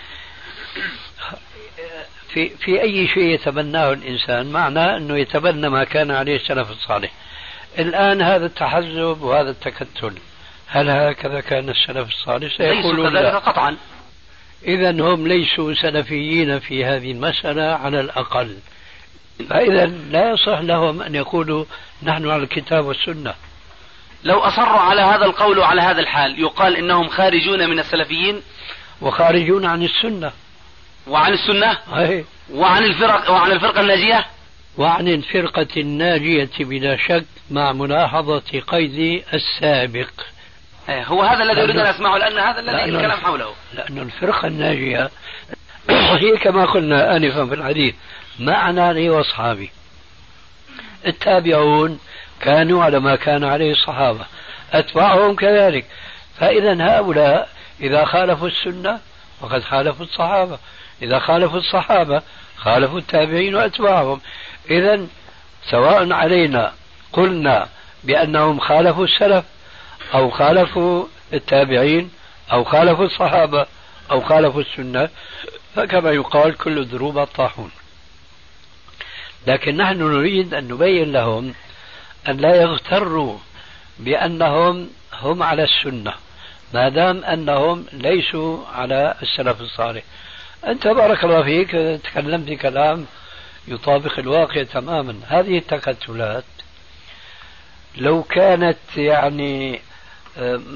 في في أي شيء يتبناه الإنسان؟ معناه أنه يتبنى ما كان عليه السلف الصالح. الآن هذا التحزب وهذا التكتل هل هكذا كان السلف الصالح؟ سيقولون لا. قطعا. إذا هم ليسوا سلفيين في هذه المسألة على الأقل. فإذا لا يصح لهم أن يقولوا نحن على الكتاب والسنة. لو أصروا على هذا القول وعلى هذا الحال يقال إنهم خارجون من السلفيين؟ وخارجون عن السنة. وعن السنة؟ أي. وعن الفرق وعن الفرقة الناجية؟ وعن الفرقة الناجية بلا شك مع ملاحظة قيد السابق. إيه، هو هذا الذي أريد أن أسمعه لأن هذا الذي الكلام حوله. لأن الفرقة الناجية هي كما قلنا آنفا في الحديث معنا لي وأصحابي. التابعون كانوا على ما كان عليه الصحابة أتباعهم كذلك. فإذا هؤلاء إذا خالفوا السنة وقد خالفوا الصحابة. إذا خالفوا الصحابة خالفوا التابعين وأتباعهم. إذا سواء علينا قلنا بأنهم خالفوا السلف أو خالفوا التابعين أو خالفوا الصحابة أو خالفوا السنة فكما يقال كل الذنوب الطاحون. لكن نحن نريد أن نبين لهم أن لا يغتروا بأنهم هم على السنة ما دام أنهم ليسوا على السلف الصالح. أنت بارك الله فيك تكلمت كلام يطابق الواقع تماما. هذه التكتلات لو كانت يعني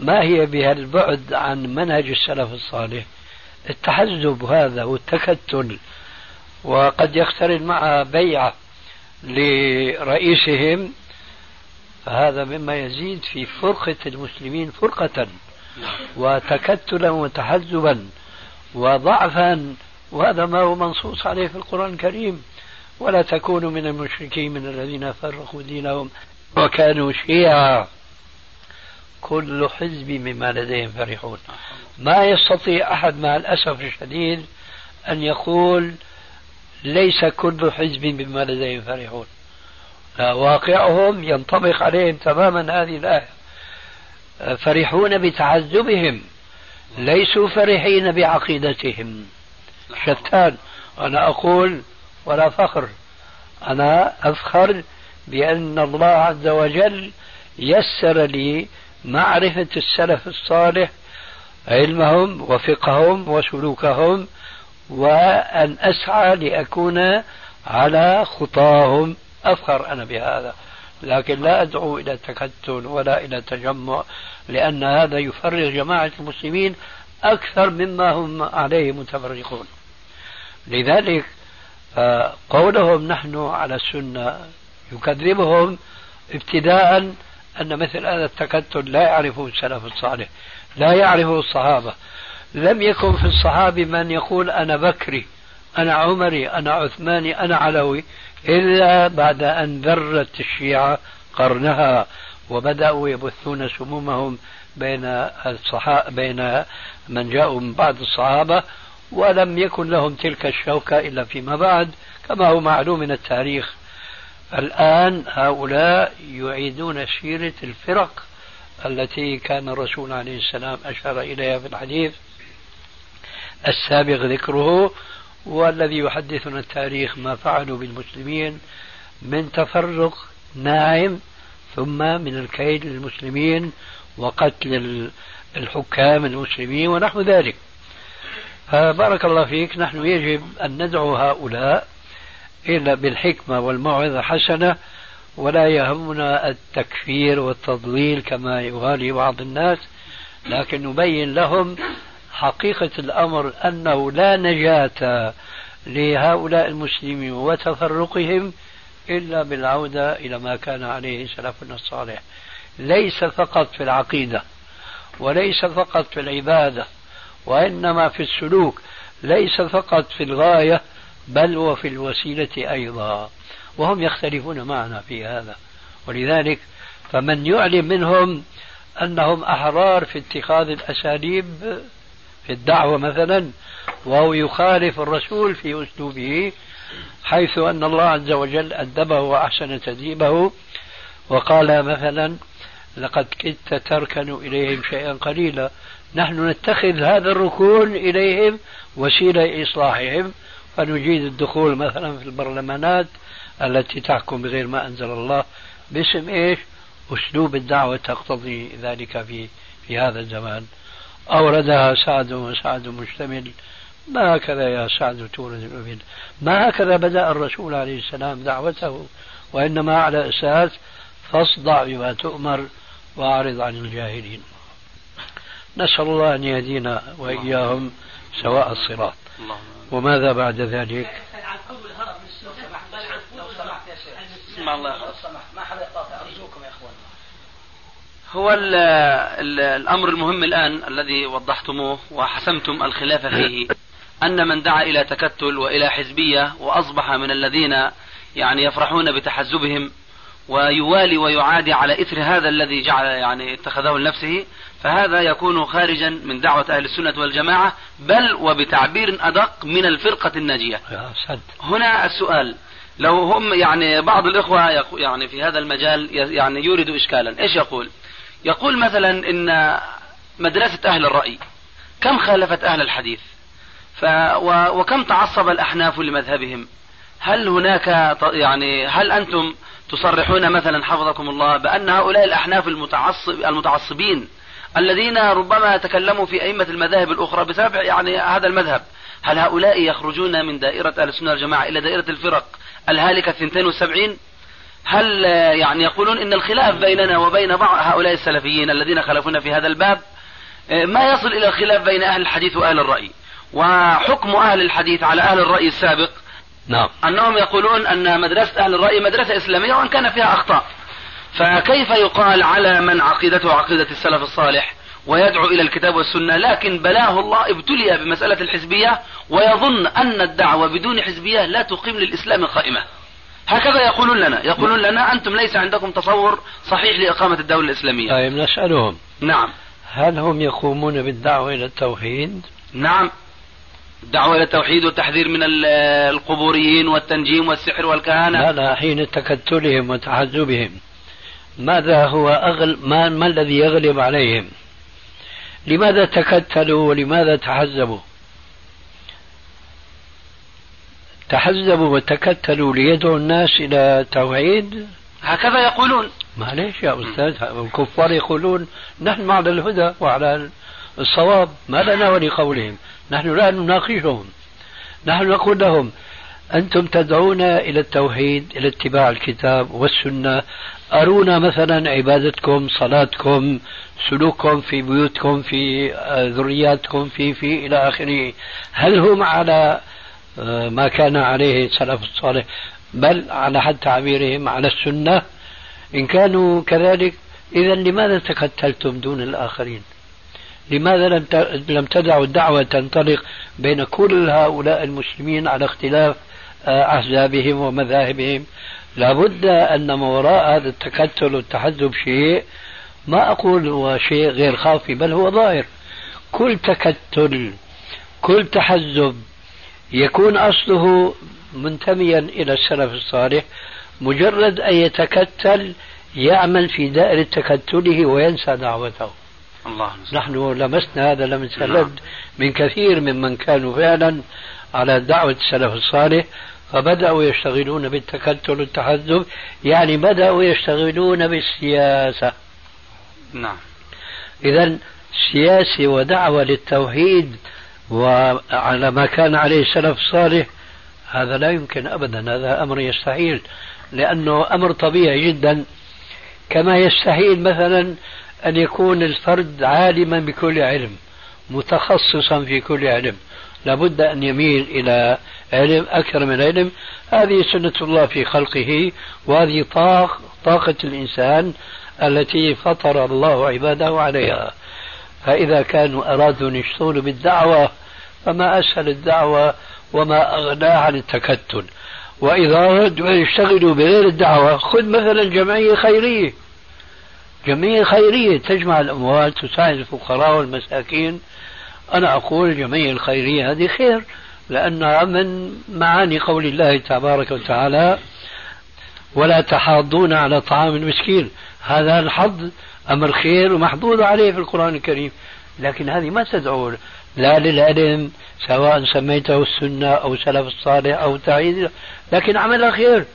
ما هي بهالبعد عن منهج السلف الصالح التحزب هذا والتكتل وقد يقترن مع بيعة لرئيسهم. فهذا مما يزيد في فرقة المسلمين فرقة وتكتلا وتحزبا وضعفا وهذا ما هو منصوص عليه في القرآن الكريم. ولا تكونوا من المشركين من الذين فرقوا دينهم وكانوا شيعا. كل حزب مما لديهم فرحون. ما يستطيع أحد مع الأسف الشديد أن يقول ليس كل حزب بما لديهم فرحون واقعهم ينطبق عليهم تماما هذه الآية. فرحون بتعذبهم ليسوا فرحين بعقيدتهم. شتان أنا أقول ولا فخر. أنا أفخر بأن الله عز وجل يسر لي معرفة السلف الصالح علمهم وفقههم وسلوكهم وأن أسعى لأكون على خطاهم. أفخر أنا بهذا لكن لا أدعو إلى التكتل ولا إلى التجمع لأن هذا يفرغ جماعة المسلمين أكثر مما هم عليه متفرقون. لذلك قولهم نحن على السنة يكذبهم ابتداء أن مثل هذا التكتل لا يعرفه السلف الصالح لا يعرفه الصحابة لم يكن في الصحابة من يقول أنا بكري أنا عمري أنا عثماني أنا علوي إلا بعد أن ذرت الشيعة قرنها وبدأوا يبثون سمومهم بين الصحابة بين من جاءوا من بعد الصحابة ولم يكن لهم تلك الشوكة إلا فيما بعد. كما هو معلوم من التاريخ الآن هؤلاء يعيدون سيرة الفرق التي كان الرسول عليه السلام أشار إليها في الحديث. السابق ذكره والذي يحدثنا التاريخ ما فعلوا بالمسلمين من تفرق ناعم ثم من الكيد للمسلمين وقتل الحكام المسلمين ونحو ذلك. فبارك الله فيك. نحن يجب أن ندعو هؤلاء إلا بالحكمة والموعظة الحسنة ولا يهمنا التكفير والتضليل كما يغالي بعض الناس لكن نبين لهم حقيقة الأمر أنه لا نجاة لهؤلاء المسلمين وتفرقهم إلا بالعودة إلى ما كان عليه سلفنا الصالح. ليس فقط في العقيدة وليس فقط في العبادة وإنما في السلوك ليس فقط في الغاية بل وفي الوسيلة أيضا. وهم يختلفون معنا في هذا. ولذلك فمن يعلم منهم أنهم أحرار في اتخاذ الأساليب في الدعوة مثلا وهو يخالف الرسول في أسلوبه حيث أن الله عز وجل أدبه وأحسن تدريبه وقال مثلا لقد كدت تركن إليهم شيئا قليلا. نحن نتخذ هذا الركون إليهم وسيلة إصلاحهم. فنجيد الدخول مثلا في البرلمانات التي تحكم بغير ما أنزل الله باسم إيش؟ أسلوب الدعوة تقتضي ذلك في في هذا الزمان. أوردها سعد وسعد مشتمل ما هكذا يا سعد تورد الأبد ما هكذا بدأ الرسول عليه السلام دعوته وإنما على أساس فاصدع بما تؤمر وأعرض عن الجاهلين. نسأل الله أن يهدينا وإياهم سواء الصراط. وماذا بعد ذلك؟ الله. هو ال ال الأمر المهم الآن الذي وضحتموه وحسمتم الخلاف فيه. أن من دعا إلى تكتل وإلى حزبية وأصبح من الذين يعني يفرحون بتحزبهم ويوالي ويعادي على إثر هذا الذي جعل يعني اتخذه لنفسه فهذا يكون خارجا من دعوة أهل السنة والجماعة بل وبتعبير أدق من الفرقة الناجية. هنا السؤال لو هم يعني بعض الإخوة يعني في هذا المجال يعني يورد إشكالا إيش يقول؟ يقول مثلا إن مدرسة أهل الرأي كم خالفت أهل الحديث؟ ف وكم تعصب الأحناف لمذهبهم؟ هل هناك يعني هل أنتم تصرحون مثلا حفظكم الله بأن هؤلاء الأحناف المتعصب المتعصبين الذين ربما تكلموا في أئمة المذاهب الأخرى بسبب يعني هذا المذهب هل هؤلاء يخرجون من دائرة أهل السنة والجماعة إلى دائرة الفرق الهالكة 72 هل يعني يقولون إن الخلاف بيننا وبين بعض هؤلاء السلفيين الذين خالفونا في هذا الباب ما يصل إلى الخلاف بين أهل الحديث وأهل الرأي وحكم أهل الحديث على أهل الرأي السابق نعم. أنهم يقولون أن مدرسة أهل الرأي مدرسة إسلامية وإن كان فيها أخطاء. فكيف يقال على من عقيدته عقيدة السلف الصالح ويدعو إلى الكتاب والسنة لكن بلاه الله ابتلي بمسألة الحزبية ويظن أن الدعوة بدون حزبية لا تقيم للإسلام قائمة؟ هكذا يقولون لنا. يقولون لنا أنتم ليس عندكم تصور صحيح لإقامة الدولة الإسلامية. طيب نسألهم. نعم. هل هم يقومون بالدعوة إلى التوحيد؟ نعم. الدعوة إلى التوحيد والتحذير من القبوريين والتنجيم والسحر والكهانة. لا لا حين تكتلهم وتحزبهم ماذا هو أغل ما, ما الذي يغلب عليهم؟ لماذا تكتلوا ولماذا تحزبوا تحزبوا وتكتلوا ليدعوا الناس إلى التوحيد هكذا يقولون. معليش يا أستاذ الكفار يقولون نحن على الهدى وعلى الصواب ما لنا ولقولهم نحن لا نناقشهم. نحن نقول لهم أنتم تدعون إلى التوحيد إلى اتباع الكتاب والسنة. أرونا مثلا عبادتكم صلاتكم سلوككم في بيوتكم في ذرياتكم في في إلى آخره. هل هم على آه، ما كان عليه السلف الصالح بل على حد تعبيرهم على السنة. إن كانوا كذلك إذا لماذا تكتلتم دون الآخرين؟ لماذا لم لم تدعوا الدعوة تنطلق بين كل هؤلاء المسلمين على اختلاف آه، أحزابهم ومذاهبهم؟ لابد أن ما وراء هذا التكتل والتحزب شيء ما أقول هو شيء غير خافي بل هو ظاهر. كل تكتل كل تحزب يكون أصله منتميا إلى السلف الصالح مجرد أن يتكتل يعمل في دائرة تكتله وينسى دعوته. الله. نحن لمسنا هذا لمس لد من كثير ممن كانوا فعلا على دعوة السلف الصالح فبدأوا يشتغلون بالتكتل والتحزب يعني بدأوا يشتغلون بالسياسة. نعم. إذا سياسة ودعوة للتوحيد وعلى ما كان عليه السلف الصالح هذا لا يمكن أبدا هذا أمر يستحيل لأنه أمر طبيعي جدا. كما يستحيل مثلا أن يكون الفرد عالما بكل علم متخصصا في كل علم. لابد أن يميل إلى علم أكثر من علم. هذه سنة الله في خلقه وهذه طاق طاقة الإنسان التي فطر الله عباده عليها. فإذا كانوا أرادوا أن يشتغلوا بالدعوة فما أسهل الدعوة وما أغناها عن التكتل. وإذا أرادوا أن يشتغلوا بغير الدعوة خذ مثلا جمعية خيرية. جمعية خيرية تجمع الأموال تساعد الفقراء والمساكين. أنا أقول الجمعية الخيرية هذه خير لأنها من معاني قول الله تبارك وتعالى ولا تحاضون على طعام المسكين. هذا الحظ أمر خير ومحظوظ عليه في القرآن الكريم. لكن هذه ما تدعو لا للعلم سواء سميته السنة أو سلف الصالح أو تعيد لكن عمل خير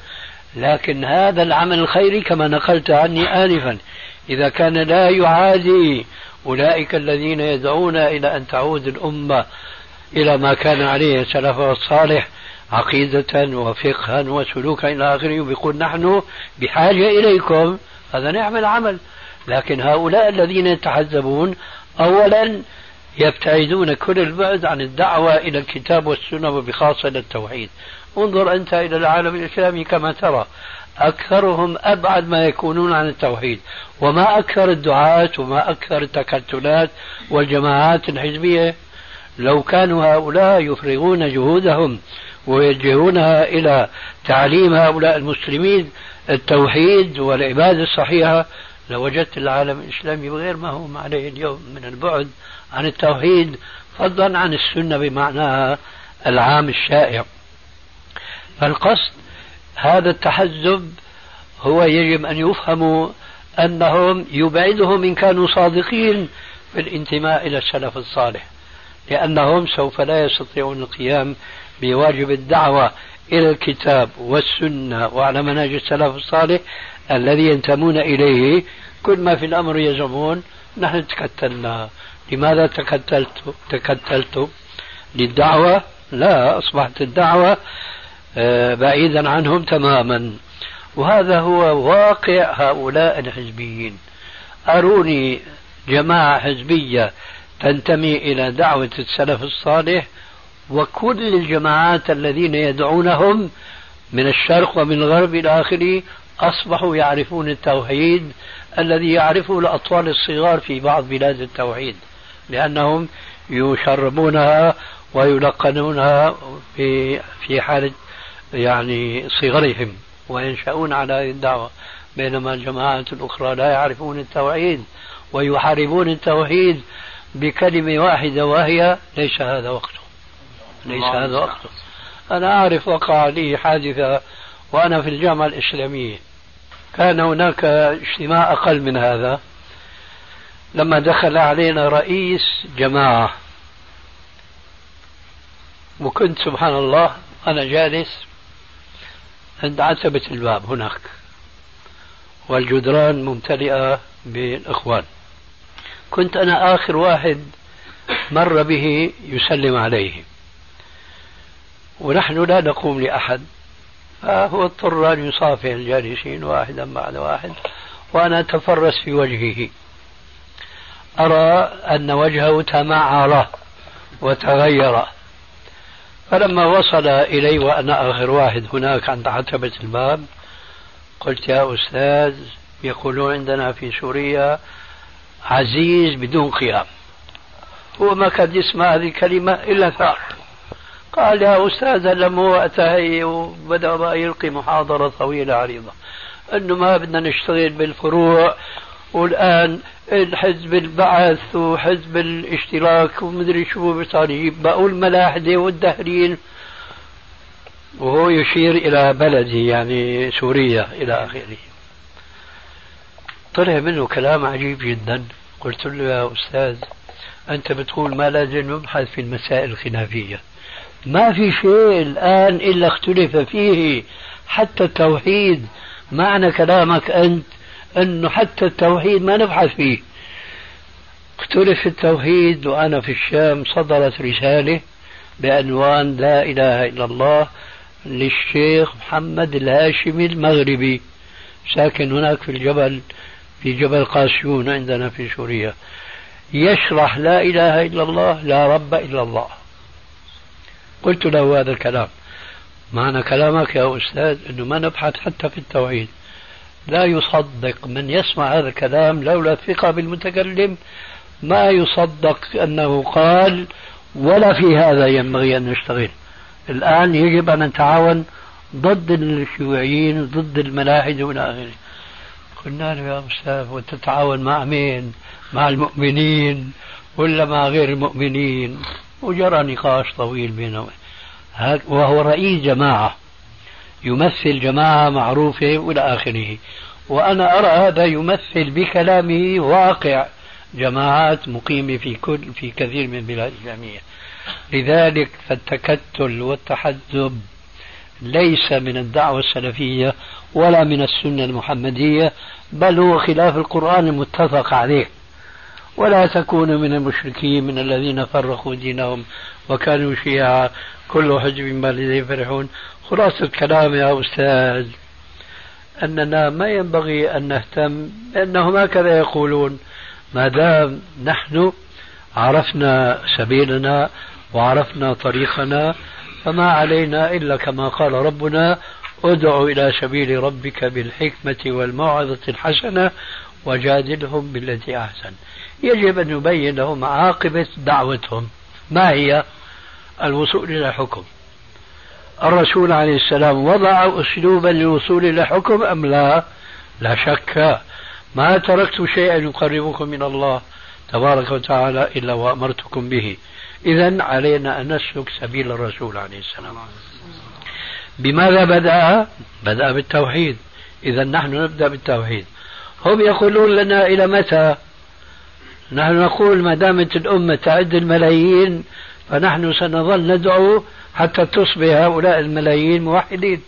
لكن هذا العمل الخيري كما نقلت عني آنفا. إذا كان لا يعادي أولئك الذين يدعون إلى أن تعود الأمة إلى ما كان عليه سلفها الصالح عقيدة وفقها وسلوكا إلى آخره ويقول نحن بحاجة إليكم. هذا نعم العمل. لكن هؤلاء الذين يتحزبون أولا يبتعدون كل البعد عن الدعوة إلى الكتاب والسنة وبخاصة إلى التوحيد. انظر أنت إلى العالم الإسلامي كما ترى. أكثرهم أبعد ما يكونون عن التوحيد. وما أكثر الدعاة وما أكثر التكتلات والجماعات الحزبية. لو كانوا هؤلاء يفرغون جهودهم ويوجهونها إلى تعليم هؤلاء المسلمين التوحيد والعبادة الصحيحة لوجدت العالم الإسلامي بغير ما هو عليه اليوم من البعد عن التوحيد فضلا عن السنة بمعناها العام الشائع. فالقصد هذا التحزب هو يجب أن يفهم أنهم يبعدهم إن كانوا صادقين في الانتماء إلى السلف الصالح لأنهم سوف لا يستطيعون القيام بواجب الدعوة إلى الكتاب والسنة وعلى منهج السلف الصالح الذي ينتمون إليه كل ما في الأمر يزعمون نحن تكتلنا. لماذا تكتلت تكتلت؟ للدعوة؟ لا أصبحت الدعوة آه، بعيدا عنهم تماما. وهذا هو واقع هؤلاء الحزبيين. أروني جماعة حزبية تنتمي إلى دعوة السلف الصالح وكل الجماعات الذين يدعونهم من الشرق ومن الغرب إلى آخره أصبحوا يعرفون التوحيد الذي يعرفه الأطفال الصغار في بعض بلاد التوحيد لأنهم يشربونها ويلقنونها في في حالة يعني صغرهم وينشأون على هذه الدعوة. بينما الجماعات الأخرى لا يعرفون التوحيد ويحاربون التوحيد بكلمة واحدة وهي ليس هذا وقته. ليس هذا وقته. أنا أعرف وقع لي حادثة وأنا في الجامعة الإسلامية. كان هناك اجتماع أقل من هذا. لما دخل علينا رئيس جماعة. وكنت سبحان الله أنا جالس عند عتبة الباب هناك. والجدران ممتلئة بالإخوان. كنت أنا آخر واحد مر به يسلم عليه. ونحن لا نقوم لأحد. فهو اضطر أن يصافح الجالسين واحدا بعد واحد وأنا أتفرس في وجهه. أرى أن وجهه تمعر وتغير. فلما وصل إلي وأنا آخر واحد هناك عند عتبة الباب قلت يا أستاذ يقولون عندنا في سوريا عزيز بدون قيام. هو ما كان يسمع هذه الكلمة إلا ثار. قال يا أستاذ لما هو أتى وبدأ بقى يلقي محاضرة طويلة عريضة. أنه ما بدنا نشتغل بالفروع والآن الحزب البعث وحزب الاشتراك ومدري شو صار يجيب بقوا الملاحدة والدهرين. وهو يشير إلى بلده يعني سوريا إلى آخره. طلع منه كلام عجيب جدا. قلت له يا أستاذ أنت بتقول ما لازم نبحث في المسائل الخلافية. ما في شيء الآن إلا اختلف فيه. حتى التوحيد معنى كلامك أنت أنه حتى التوحيد ما نبحث فيه. اختلف التوحيد وأنا في الشام صدرت رسالة بعنوان لا إله إلا الله للشيخ محمد الهاشمي المغربي. ساكن هناك في الجبل في جبل قاسيون عندنا في سوريا. يشرح لا إله إلا الله لا رب إلا الله. قلت له هذا الكلام. معنى كلامك يا أستاذ أنه ما نبحث حتى في التوحيد. لا يصدق من يسمع هذا الكلام لولا الثقة بالمتكلم. ما يصدق أنه قال ولا في هذا ينبغي أن نشتغل. الآن يجب أن نتعاون ضد الشيوعيين وضد الملاحدة وإلى آخره. قلنا له يا أستاذ وتتعاون مع مين؟ مع المؤمنين ولا مع غير المؤمنين؟ وجرى نقاش طويل بينهم وهو رئيس جماعة. يمثل جماعة معروفة وإلى آخره. وأنا أرى هذا يمثل بكلامه واقع. جماعات مقيمة في كل في كثير من البلاد الإسلامية. لذلك فالتكتل والتحزب ليس من الدعوة السلفية ولا من السنة المحمدية بل هو خلاف القرآن المتفق عليه. ولا تكونوا من المشركين من الذين فرقوا دينهم وكانوا شيعا. كل حزب بما لديه فرحون خلاصة الكلام يا أستاذ أننا ما ينبغي أن نهتم لأنهم هكذا يقولون. ما دام نحن عرفنا سبيلنا وعرفنا طريقنا فما علينا إلا كما قال ربنا ادع إلى سبيل ربك بالحكمة والموعظة الحسنة وجادلهم بالتي أحسن. يجب أن نبين لهم عاقبة دعوتهم. ما هي الوصول إلى الحكم الرسول عليه السلام وضع أسلوبا للوصول إلى الحكم أم لا؟ لا شك. ما تركت شيئا يقربكم من الله تبارك وتعالى إلا وأمرتكم به. إذا علينا أن نسلك سبيل الرسول عليه السلام. بماذا بدأ؟ بدأ بالتوحيد. إذا نحن نبدأ بالتوحيد. هم يقولون لنا إلى متى؟ نحن نقول ما دامت الأمة تعد الملايين فنحن سنظل ندعو حتى تصبح هؤلاء الملايين موحدين.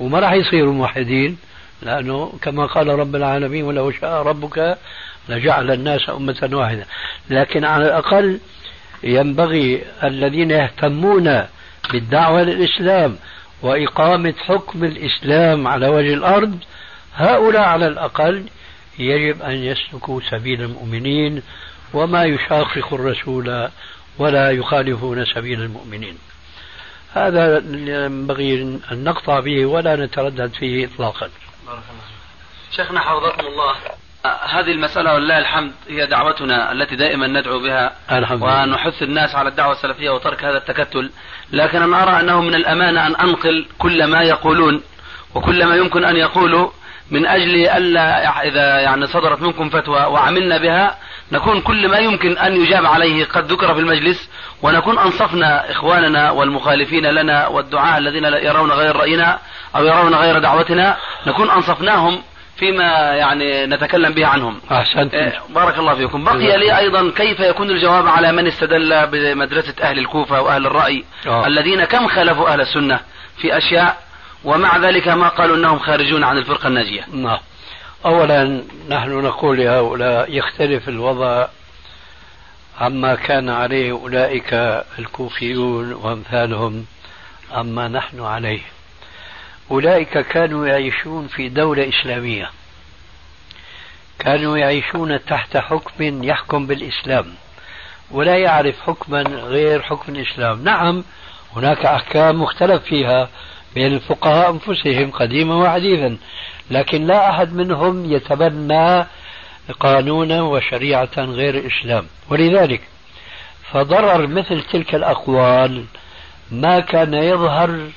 وما راح يصيروا موحدين لأنه كما قال رب العالمين ولو شاء ربك لجعل الناس أمة واحدة. لكن على الأقل ينبغي الذين يهتمون بالدعوة للإسلام وإقامة حكم الإسلام على وجه الأرض هؤلاء على الأقل يجب أن يسلكوا سبيل المؤمنين وما يشاقق الرسول ولا يخالفون سبيل المؤمنين. هذا ينبغي أن نقطع به ولا نتردد فيه إطلاقا. شيخنا حفظكم الله. هذه المسألة ولله الحمد هي دعوتنا التي دائما ندعو بها الحمد ونحث الناس على الدعوة السلفية وترك هذا التكتل. لكن أنا أرى أنه من الأمانة أن أنقل كل ما يقولون وكل ما يمكن أن يقولوا من أجل ألا إذا يعني صدرت منكم فتوى وعملنا بها نكون كل ما يمكن أن يجاب عليه قد ذكر في المجلس ونكون أنصفنا إخواننا والمخالفين لنا والدعاء الذين يرون غير رأينا أو يرون غير دعوتنا نكون أنصفناهم فيما يعني نتكلم به عنهم. أحسنت. إيه، بارك الله فيكم. بقي لي أيضا كيف يكون الجواب على من استدل بمدرسة أهل الكوفة وأهل الرأي؟ آه. الذين كم خالفوا أهل السنة في أشياء؟ ومع ذلك ما قالوا أنهم خارجون عن الفرقة الناجية. نعم. أولا نحن نقول لهؤلاء يختلف الوضع عما كان عليه أولئك الكوفيون وأمثالهم عما نحن عليه. أولئك كانوا يعيشون في دولة إسلامية. كانوا يعيشون تحت حكم يحكم بالإسلام. ولا يعرف حكما غير حكم الإسلام. نعم هناك أحكام مختلف فيها. بين الفقهاء أنفسهم قديما وحديثا لكن لا أحد منهم يتبنى قانونا وشريعة غير الإسلام. ولذلك فضرر مثل تلك الأقوال ما كان يظهر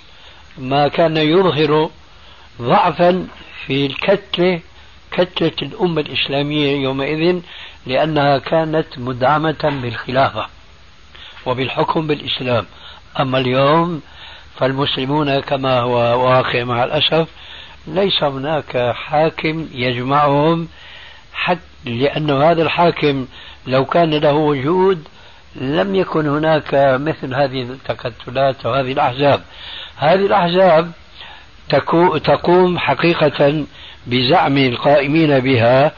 ما كان يظهر ضعفا في الكتلة كتلة الأمة الإسلامية يومئذ لأنها كانت مدعمة بالخلافة وبالحكم بالإسلام. أما اليوم فالمسلمون كما هو واقع مع الأسف ليس هناك حاكم يجمعهم حتى لأن هذا الحاكم لو كان له وجود لم يكن هناك مثل هذه التكتلات وهذه الأحزاب. هذه الأحزاب تقوم حقيقة بزعم القائمين بها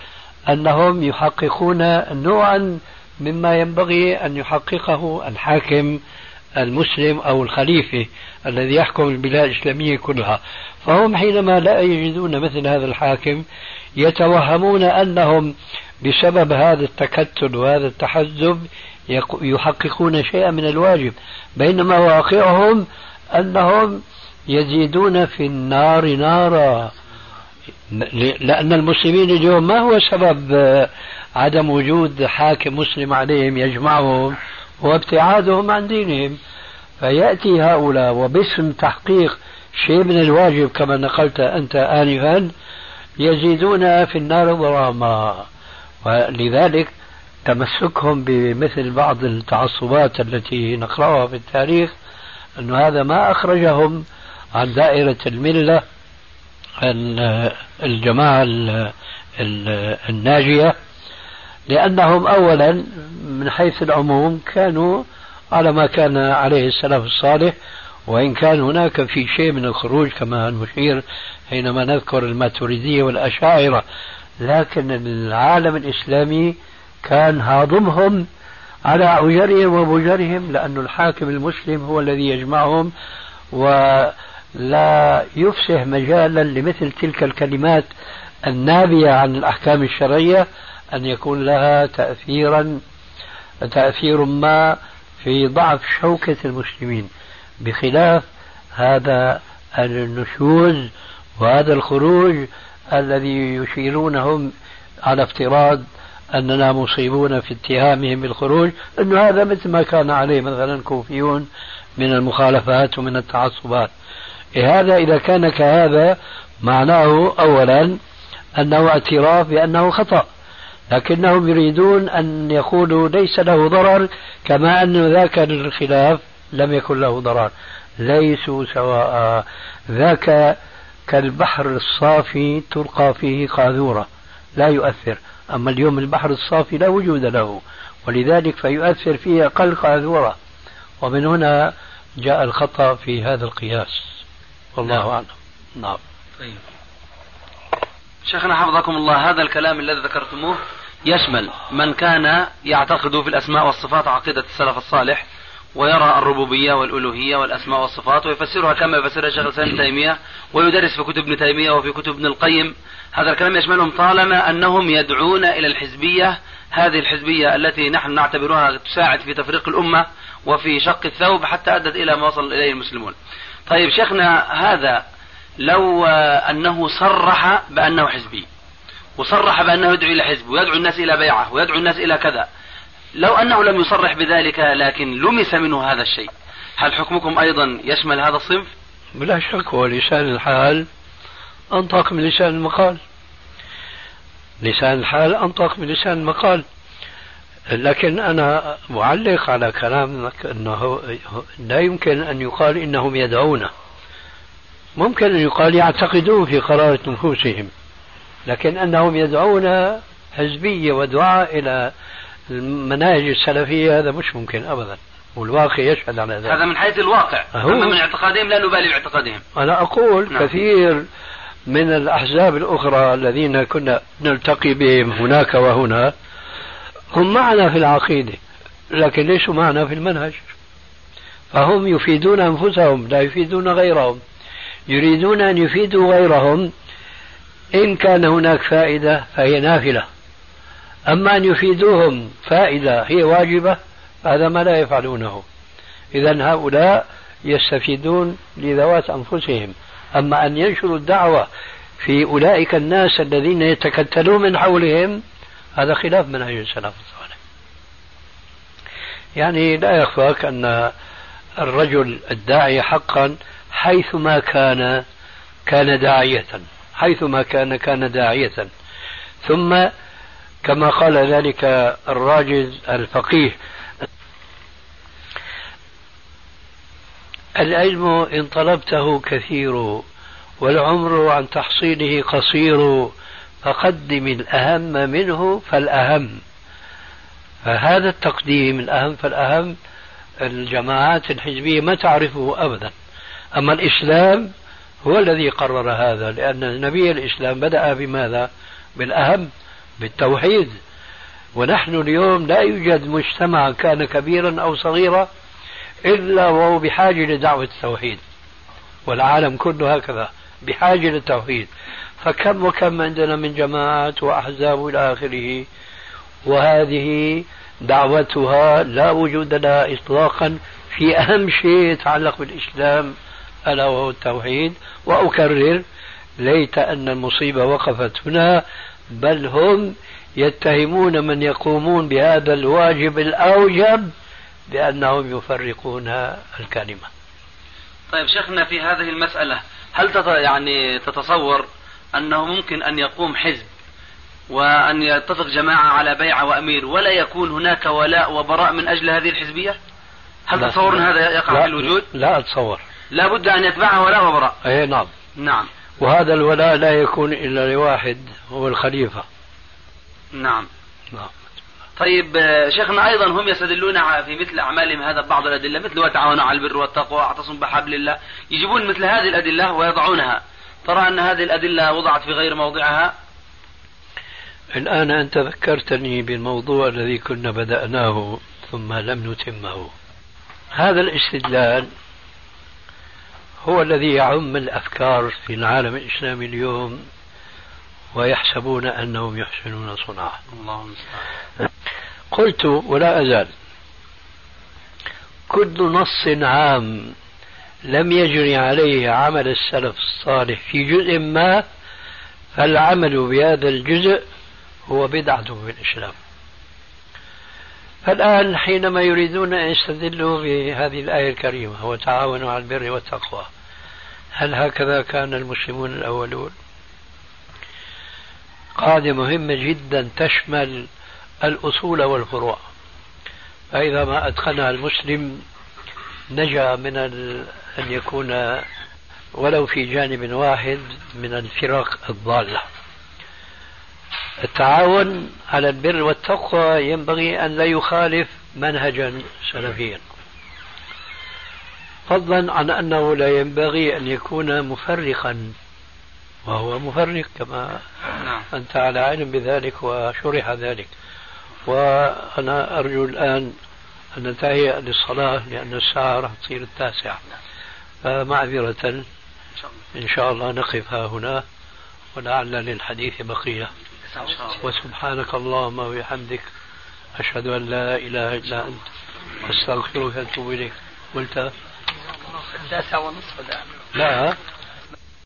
أنهم يحققون نوعا مما ينبغي أن يحققه الحاكم المسلم أو الخليفة. الذي يحكم البلاد الإسلامية كلها. فهم حينما لا يجدون مثل هذا الحاكم يتوهمون أنهم بسبب هذا التكتل وهذا التحزب يحققون شيئا من الواجب. بينما واقعهم أنهم يزيدون في النار نارا. لأن المسلمين اليوم ما هو سبب عدم وجود حاكم مسلم عليهم يجمعهم هو ابتعادهم عن دينهم. فيأتي هؤلاء وباسم تحقيق شيء من الواجب كما نقلت أنت آنفا يزيدون في النار ضراما ولذلك تمسكهم بمثل بعض التعصبات التي نقرأها في التاريخ أن هذا ما أخرجهم عن دائرة الملة الجماعة الناجية لأنهم أولا من حيث العموم كانوا على ما كان عليه السلف الصالح وإن كان هناك في شيء من الخروج كما نشير حينما نذكر الماتريدية والأشاعرة لكن العالم الإسلامي كان هاضمهم على عجرهم وبجرهم لأن الحاكم المسلم هو الذي يجمعهم ولا يفسح مجالا لمثل تلك الكلمات النابية عن الأحكام الشرعية أن يكون لها تأثيرا تأثير ما في ضعف شوكة المسلمين بخلاف هذا النشوز وهذا الخروج الذي يشيرونهم على افتراض أننا مصيبون في اتهامهم بالخروج أن هذا مثل ما كان عليه مثلا كوفيون من المخالفات ومن التعصبات. هذا إذا كان كهذا معناه أولا أنه اعتراف بأنه خطأ. لكنهم يريدون أن يقولوا ليس له ضرر كما أن ذاك الخلاف لم يكن له ضرر. ليسوا سواء. ذاك كالبحر الصافي تلقى فيه قاذورة لا يؤثر. أما اليوم البحر الصافي لا وجود له ولذلك فيؤثر فيه أقل قاذورة. ومن هنا جاء الخطأ في هذا القياس. والله نعم. أعلم. نعم. طيب. شيخنا حفظكم الله هذا الكلام الذي ذكرتموه يشمل من كان يعتقد في الأسماء والصفات عقيدة السلف الصالح ويرى الربوبية والألوهية والأسماء والصفات ويفسرها كما يفسرها شيخ الإسلام ابن تيمية ويدرس في كتب ابن تيمية وفي كتب ابن القيم. هذا الكلام يشملهم طالما أنهم يدعون إلى الحزبية. هذه الحزبية التي نحن نعتبرها تساعد في تفريق الأمة وفي شق الثوب حتى أدت إلى ما وصل إليه المسلمون. طيب شيخنا هذا لو أنه صرح بأنه حزبي وصرح بأنه يدعو إلى حزب ويدعو الناس إلى بيعة ويدعو الناس إلى كذا. لو أنه لم يصرح بذلك لكن لمس منه هذا الشيء هل حكمكم أيضا يشمل هذا الصنف؟ بلا شك هو لسان الحال أنطق من لسان المقال. لسان الحال أنطق من لسان المقال. لكن أنا معلق على كلامك أنه لا يمكن أن يقال إنهم يدعون ممكن أن يقال يعتقدون في قرارة نفوسهم لكن أنهم يدعون حزبية ودعاء إلى المناهج السلفية هذا مش ممكن أبدا والواقع يشهد على ذلك. هذا من حيث الواقع. أما من اعتقادهم لا نبالي باعتقادهم. أنا أقول نعم. كثير من الأحزاب الأخرى الذين كنا نلتقي بهم هناك وهنا هم معنا في العقيدة لكن ليسوا معنا في المنهج. فهم يفيدون أنفسهم لا يفيدون غيرهم. يريدون أن يفيدوا غيرهم إن كان هناك فائدة فهي نافلة. أما أن يفيدوهم فائدة هي واجبة هذا ما لا يفعلونه. إذا هؤلاء يستفيدون لذوات أنفسهم. أما أن ينشروا الدعوة في أولئك الناس الذين يتكتلون من حولهم هذا خلاف منهج السلف الصالح. يعني لا يخفاك أن الرجل الداعية حقا حيثما كان كان داعية. حيثما كان كان داعية. ثم كما قال ذلك الراجز الفقيه العلم إن طلبته كثير والعمر عن تحصيله قصير فقدم الأهم منه فالأهم. فهذا التقديم الأهم فالأهم الجماعات الحزبية ما تعرفه أبدا. أما الإسلام هو الذي قرر هذا لأن نبي الإسلام بدأ بماذا؟ بالأهم بالتوحيد. ونحن اليوم لا يوجد مجتمع كان كبيرا أو صغيرا إلا وهو بحاجة لدعوة التوحيد. والعالم كله هكذا بحاجة للتوحيد. فكم وكم عندنا من جماعات وأحزاب إلى آخره وهذه دعوتها لا وجود لها إطلاقا في أهم شيء يتعلق بالإسلام. ألا وهو التوحيد. وأكرر ليت أن المصيبة وقفت هنا بل هم يتهمون من يقومون بهذا الواجب الأوجب بأنهم يفرقون الكلمة. طيب شيخنا في هذه المسألة هل يعني تتصور أنه ممكن أن يقوم حزب وأن يتفق جماعة على بيعة وأمير ولا يكون هناك ولاء وبراء من أجل هذه الحزبية؟ هل تتصور أن هذا يقع لا. في الوجود؟ لا أتصور. لا بد أن يتبعها ولاء وبراء أي نعم. نعم. وهذا الولاء لا يكون إلا لواحد هو الخليفة. نعم. نعم. طيب آه، شيخنا أيضا هم يستدلون في مثل أعمالهم هذا بعض الأدلة مثل وتعاونوا على البر والتقوى واعتصموا بحبل الله. يجيبون مثل هذه الأدلة ويضعونها. ترى أن هذه الأدلة وضعت في غير موضعها؟ الآن أنت ذكرتني بالموضوع الذي كنا بدأناه ثم لم نتمه. هذا الاستدلال هو الذي يعم الأفكار في العالم الإسلامي اليوم ويحسبون أنهم يحسنون صنعا. قلت ولا أزال كل نص عام لم يجري عليه عمل السلف الصالح في جزء ما فالعمل بهذا الجزء هو بدعة في الإسلام. فالآن حينما يريدون أن يستدلوا بهذه الآية الكريمة وتعاونوا على البر والتقوى هل هكذا كان المسلمون الأولون؟ قاعدة مهمة جدا تشمل الأصول والفروع. فإذا ما أتقنها المسلم نجا من. أن يكون ولو في جانب واحد من الفرق الضالة. التعاون على البر والتقوى ينبغي أن لا يخالف منهجا سلفيا. فضلا عن أنه لا ينبغي أن يكون مفرقا وهو مفرق كما نعم. أنت على علم بذلك وشرح ذلك. وأنا أرجو الآن أن ننتهي للصلاة لأن الساعة راح تصير التاسعة. فمعذرة إن شاء الله نقف ها هنا ولعل للحديث بقية. وسبحانك اللهم وبحمدك أشهد أن لا إله إلا أنت أستغفرك وأتوب إليك. قلت التاسع ونصف ده لا.